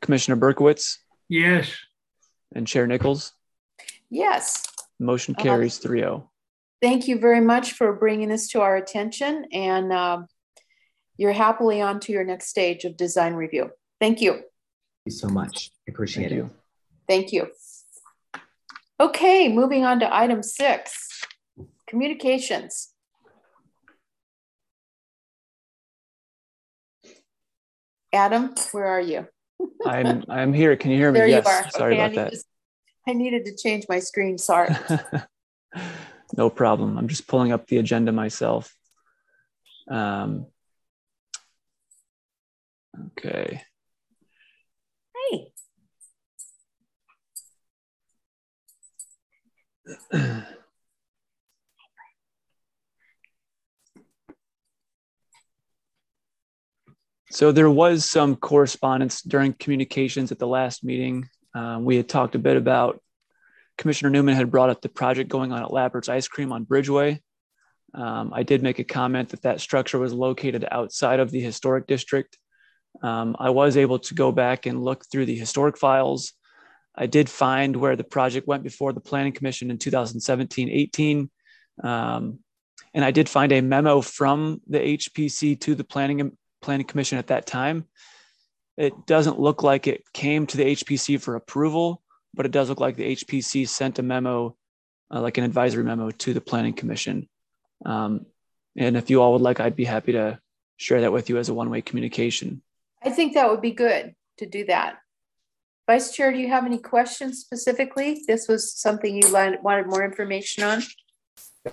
Commissioner Berkowitz, Yes, And Chair Nichols? Yes. Motion carries 3 0. Thank you very much for bringing this to our attention. And um, you're happily on to your next stage of design review. Thank you. Thank you so much. I appreciate Thank it. you. Thank you. Okay, moving on to item six communications. Adam, where are you? I'm I'm here. Can you hear me? There yes. you are. Sorry okay, I, about need to, I needed to change my screen. Sorry. [LAUGHS] no problem. I'm just pulling up the agenda myself. Um, okay. [CLEARS THROAT] So there was some correspondence during communications at the last meeting. Uh, we had talked a bit about Commissioner Newman had brought up the project going on at Lappert's Ice Cream on Bridgeway. Um, I did make a comment that that structure was located outside of the historic district. Um, I was able to go back and look through the historic files. I did find where the project went before the Planning Commission in 2017 18. Um, and I did find a memo from the HPC to the Planning Planning Commission at that time. It doesn't look like it came to the HPC for approval, but it does look like the HPC sent a memo, uh, like an advisory memo to the Planning Commission. Um, and if you all would like, I'd be happy to share that with you as a one way communication. I think that would be good to do that. Vice Chair, do you have any questions specifically? This was something you wanted more information on?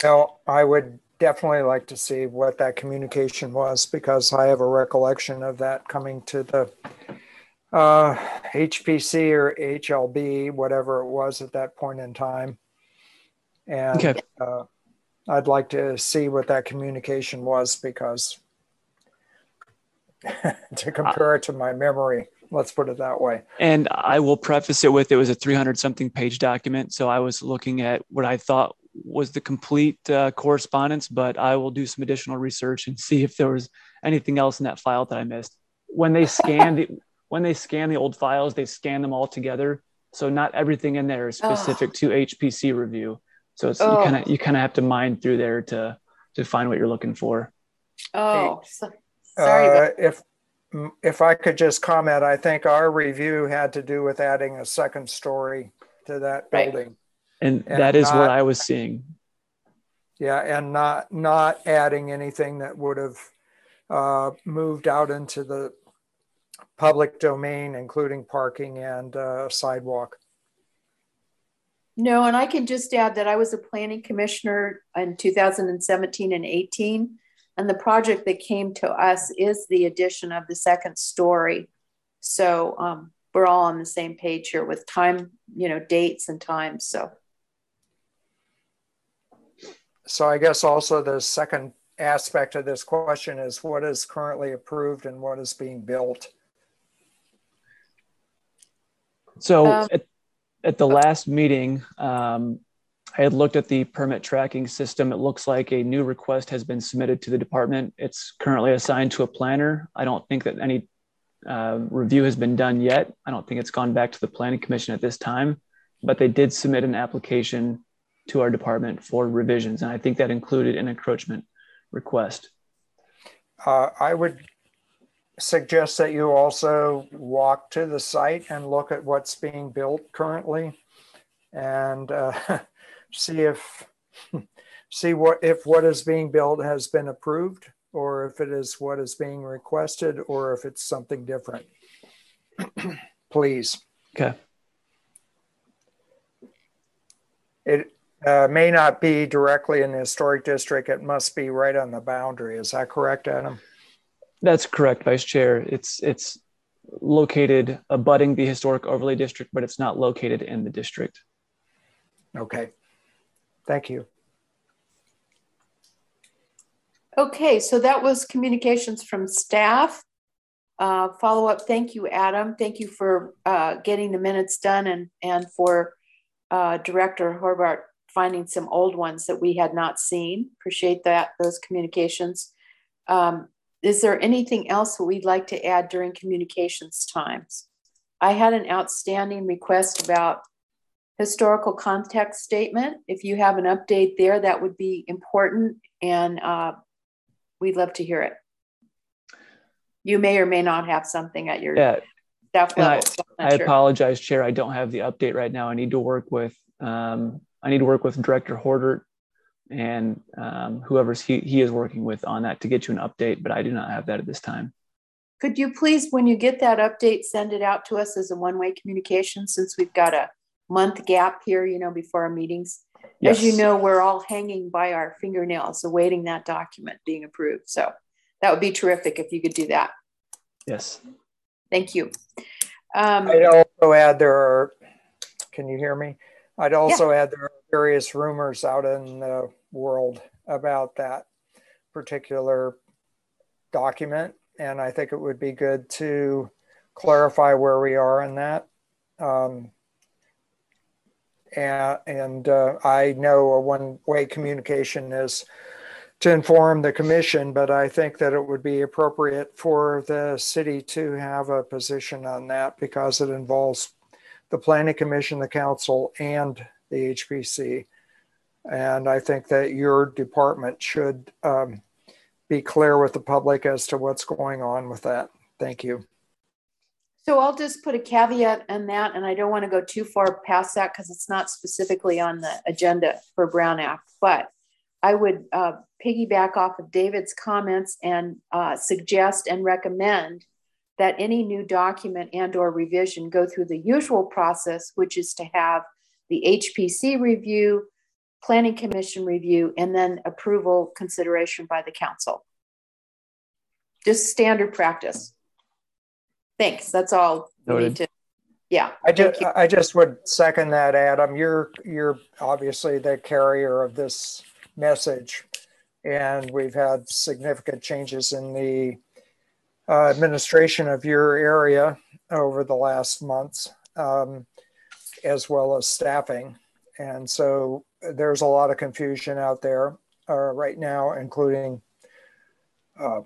Now, I would definitely like to see what that communication was because I have a recollection of that coming to the uh, HPC or HLB, whatever it was at that point in time. And Okay. uh, I'd like to see what that communication was because [LAUGHS] to compare it to my memory, let's put it that way. And I will preface it with it was a 300 something page document. So I was looking at what I thought was the complete uh, correspondence, but I will do some additional research and [LAUGHS] see if there was anything else in that file that I missed. When they scan the [LAUGHS] when they scan the old files, they scan them all together. So not everything in there is specific to HPC review. So it's Oh. you kind of you kind of have to mine through there to to find what you're looking for. Oh, so, sorry. Uh, about, if if I could just comment, I think our review had to do with adding a second story to that Right. building. And And that is what I was seeing. Yeah, and not not adding anything that would have uh, moved out into the public domain, including parking and uh, sidewalk. no, and I can just add that I was a planning commissioner in 2017 and 18. And the project that came to us is the addition of the second story. So um, we're all on the same page here with time, you know, dates and times. So So I guess also the second aspect of this question is what is currently approved and what is being built. So Um, at, at the last meeting, um, I had looked at the permit tracking system. It looks like a new request has been submitted to the department. It's currently assigned to a planner. I don't think that any uh, review has been done yet. I don't think it's gone back to the planning commission at this time, but they did submit an application to our department for revisions. And I think that included an encroachment request. Uh, I would suggest that you also walk to the site and look at what's being built currently and uh, [LAUGHS] see if [LAUGHS] see what if what is being built has been approved or if it is what is being requested or if it's something different. [CLEARS THROAT] Please. Okay. It uh, may not be directly in the historic district. It must be right on the boundary. Is that correct, Adam? That's correct, Vice Chair. It's it's located abutting the historic overlay district, but it's not located in the district. Okay. Thank you. Okay, so that was communications from staff. Uh, follow up, thank you, Adam. Thank you for uh, getting the minutes done and, and for uh, Director Holbert finding some old ones that we had not seen. Appreciate that, those communications. Um, is there anything else that we'd like to add during communications times? I had an outstanding request about historical context statement. If you have an update there, that would be important, and uh, we'd love to hear it. You may or may not have something at your Yeah, staff level. I'm I sure. apologize, Chair. I don't have the update right now. I need to work with um, I need to work with Director Holbert and um, whoever's he, he is working with on that to get you an update, but I do not have that at this time. Could you please, when you get that update, send it out to us as a one-way communication since we've got a month gap here, you know, before our meetings. As you know, we're all hanging by our fingernails awaiting that document being approved. So that would be terrific if you could do that. Yes. Thank you. Um, I'd also add there are, can you hear me? I'd also add there are various rumors out in the world about that particular document. And I think it would be good to clarify where we are in that. Um, and and uh, I know a one way communication is to inform the commission, but I think that it would be appropriate for the city to have a position on that because it involves the planning commission, the council, and the HPC. And I think that your department should um, be clear with the public as to what's going on with that. Thank you. So I'll just put a caveat on that, and I don't want to go too far past that because it's not specifically on the agenda for Brown Act. But I would uh, piggyback off of David's comments and uh, suggest and recommend that any new document and or revision go through the usual process, which is to have the HPC review, Planning Commission review, and then approval consideration by the council. Just standard practice. Thanks. That's all we need to. Yeah. I just. I just would second that, Adam. You're, you're obviously the carrier of this message. And we've had significant changes in the uh, administration of your area over the last months, um, as well as staffing. And so there's a lot of confusion out there uh, right now, including uh,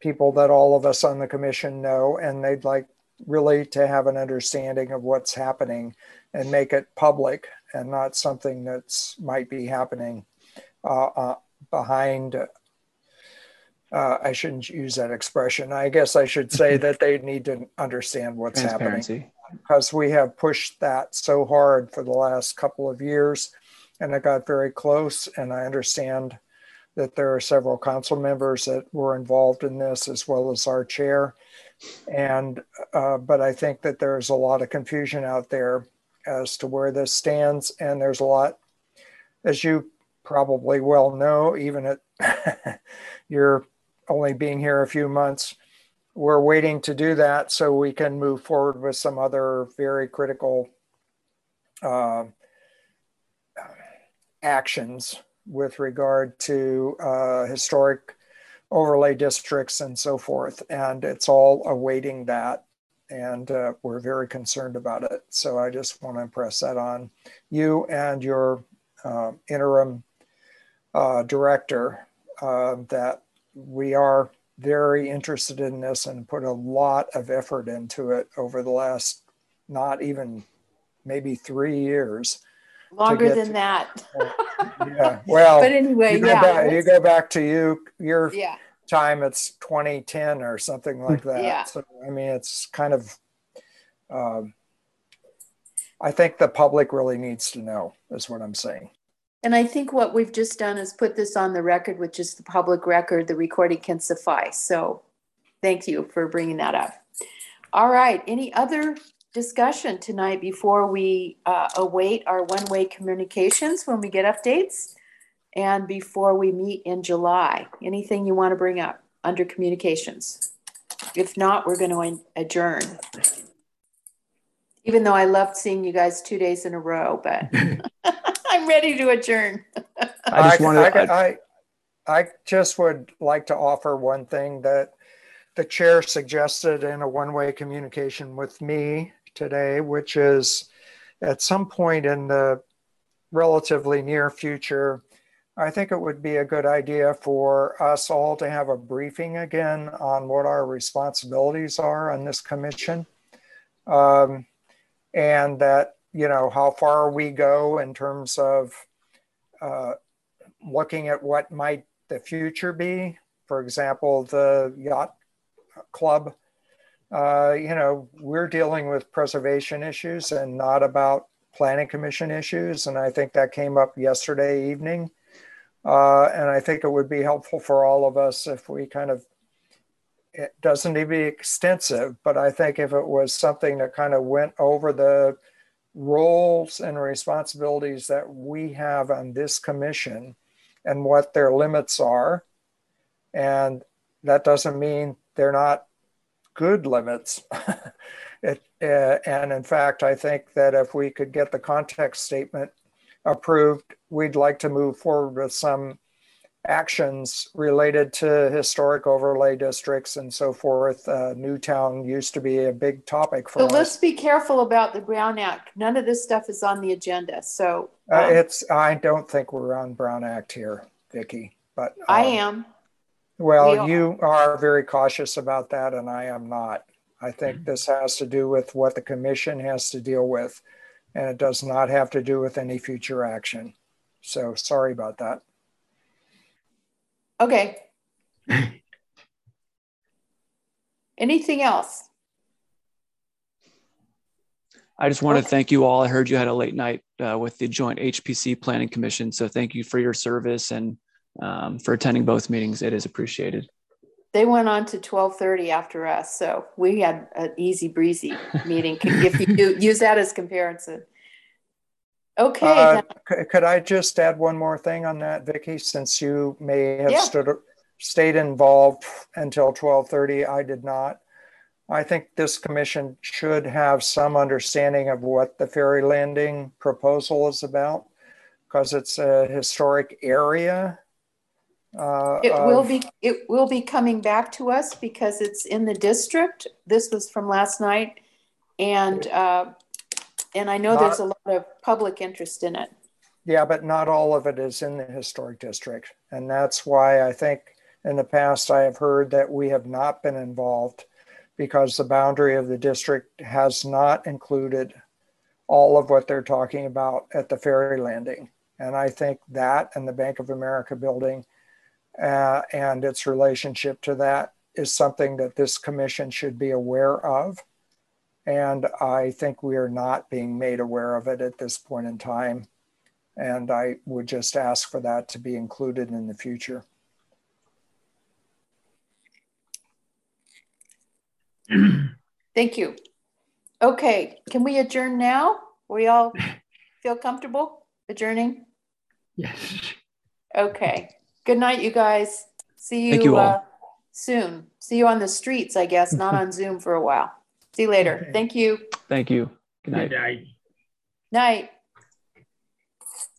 people that all of us on the commission know, and they'd like really to have an understanding of what's happening and make it public and not something that's might be happening uh, uh, behind. Uh, I shouldn't use that expression. I guess I should say [LAUGHS] that they need to understand what's happening because we have pushed that so hard for the last couple of years and it got very close. And I understand that there are several council members that were involved in this as well as our chair. And, uh, but I think that there's a lot of confusion out there as to where this stands. And there's a lot, as you probably well know, even at [LAUGHS] your only being here a few months, we're waiting to do that so we can move forward with some other very critical uh, actions with regard to uh, historic overlay districts and so forth. And it's all awaiting that. And uh, we're very concerned about it. So I just want to impress that on you and your uh, interim director uh, that we are very interested in this and put a lot of effort into it over the last not even maybe three years. Longer than to- that. [LAUGHS] Yeah. Well, But anyway, you go, yeah. back, you go back to you your Yeah. time. It's 2010 or something like that. Yeah. So I mean, it's kind of. Um, I think the public really needs to know. Is what I'm saying. And I think what we've just done is put this on the record, which is the public record. The recording can suffice. So thank you for bringing that up. All right. Any other discussion tonight before we uh, await our one-way communications when we get updates? And before we meet in July, anything you want to bring up under communications? If not, we're going to adjourn. Even though I loved seeing you guys two days in a row, but [LAUGHS] I'm ready to adjourn. I just wanted. I, I, I just would like to offer one thing that the chair suggested in a one-way communication with me today, which is at some point in the relatively near future, I think it would be a good idea for us all to have a briefing again on what our responsibilities are on this commission. Um, and that you know, how far we go in terms of uh, looking at what might the future be. For example, the yacht club. Uh, you know, we're dealing with preservation issues and not about planning commission issues. And I think that came up yesterday evening. Uh, and I think it would be helpful for all of us if we kind of, it doesn't need to be extensive, but I think if it was something that kind of went over the roles and responsibilities that we have on this commission and what their limits are. And that doesn't mean they're not good limits. [LAUGHS] it, uh, and in fact, I think that if we could get the context statement approved, we'd like to move forward with some actions related to historic overlay districts and so forth. Uh, Newtown used to be a big topic for so us. let's be careful about the Brown Act. None of this stuff is on the agenda. So uh, um, it's. I don't think we're on Brown Act here, Vicki. But um, I am. Well, We you are very cautious about that, and I am not. I think this has to do with what the commission has to deal with, and it does not have to do with any future action. So sorry about that. Okay. [LAUGHS] Anything else? I just want to thank you all. I heard you had a late night uh, with the joint HPC Planning Commission. So thank you for your service and um, for attending both meetings. It is appreciated. They went on to twelve thirty after us, so we had an easy breezy meeting. If you do- [LAUGHS] use that as comparison. Okay, Uh, then- c- could I just add one more thing on that, Vicki? Since you may have Yeah. stood, stayed involved until 12:30, I did not. I think this commission should have some understanding of what the ferry landing proposal is about, because it's a historic area. Uh, it will of- be, it will be coming back to us because it's in the district. This was from last night. And, uh, and I know there's a lot of public interest in it. Yeah, but not all of it is in the historic district. And that's why I think in the past I have heard that we have not been involved because the boundary of the district has not included all of what they're talking about at the ferry landing. And I think that and the Bank of America building uh, and its relationship to that is something that this commission should be aware of. And I think we are not being made aware of it at this point in time. And I would just ask for that to be included in the future. [CLEARS THROAT] Thank you. Okay, can we adjourn now? We all [LAUGHS] feel comfortable adjourning? Yes. Okay. Good night, you guys. See you, Thank you all. uh, soon. See you on the streets, I guess, not on [LAUGHS] Zoom for a while. See you later. Okay. Thank you. Thank you. Good night. Good night. Night.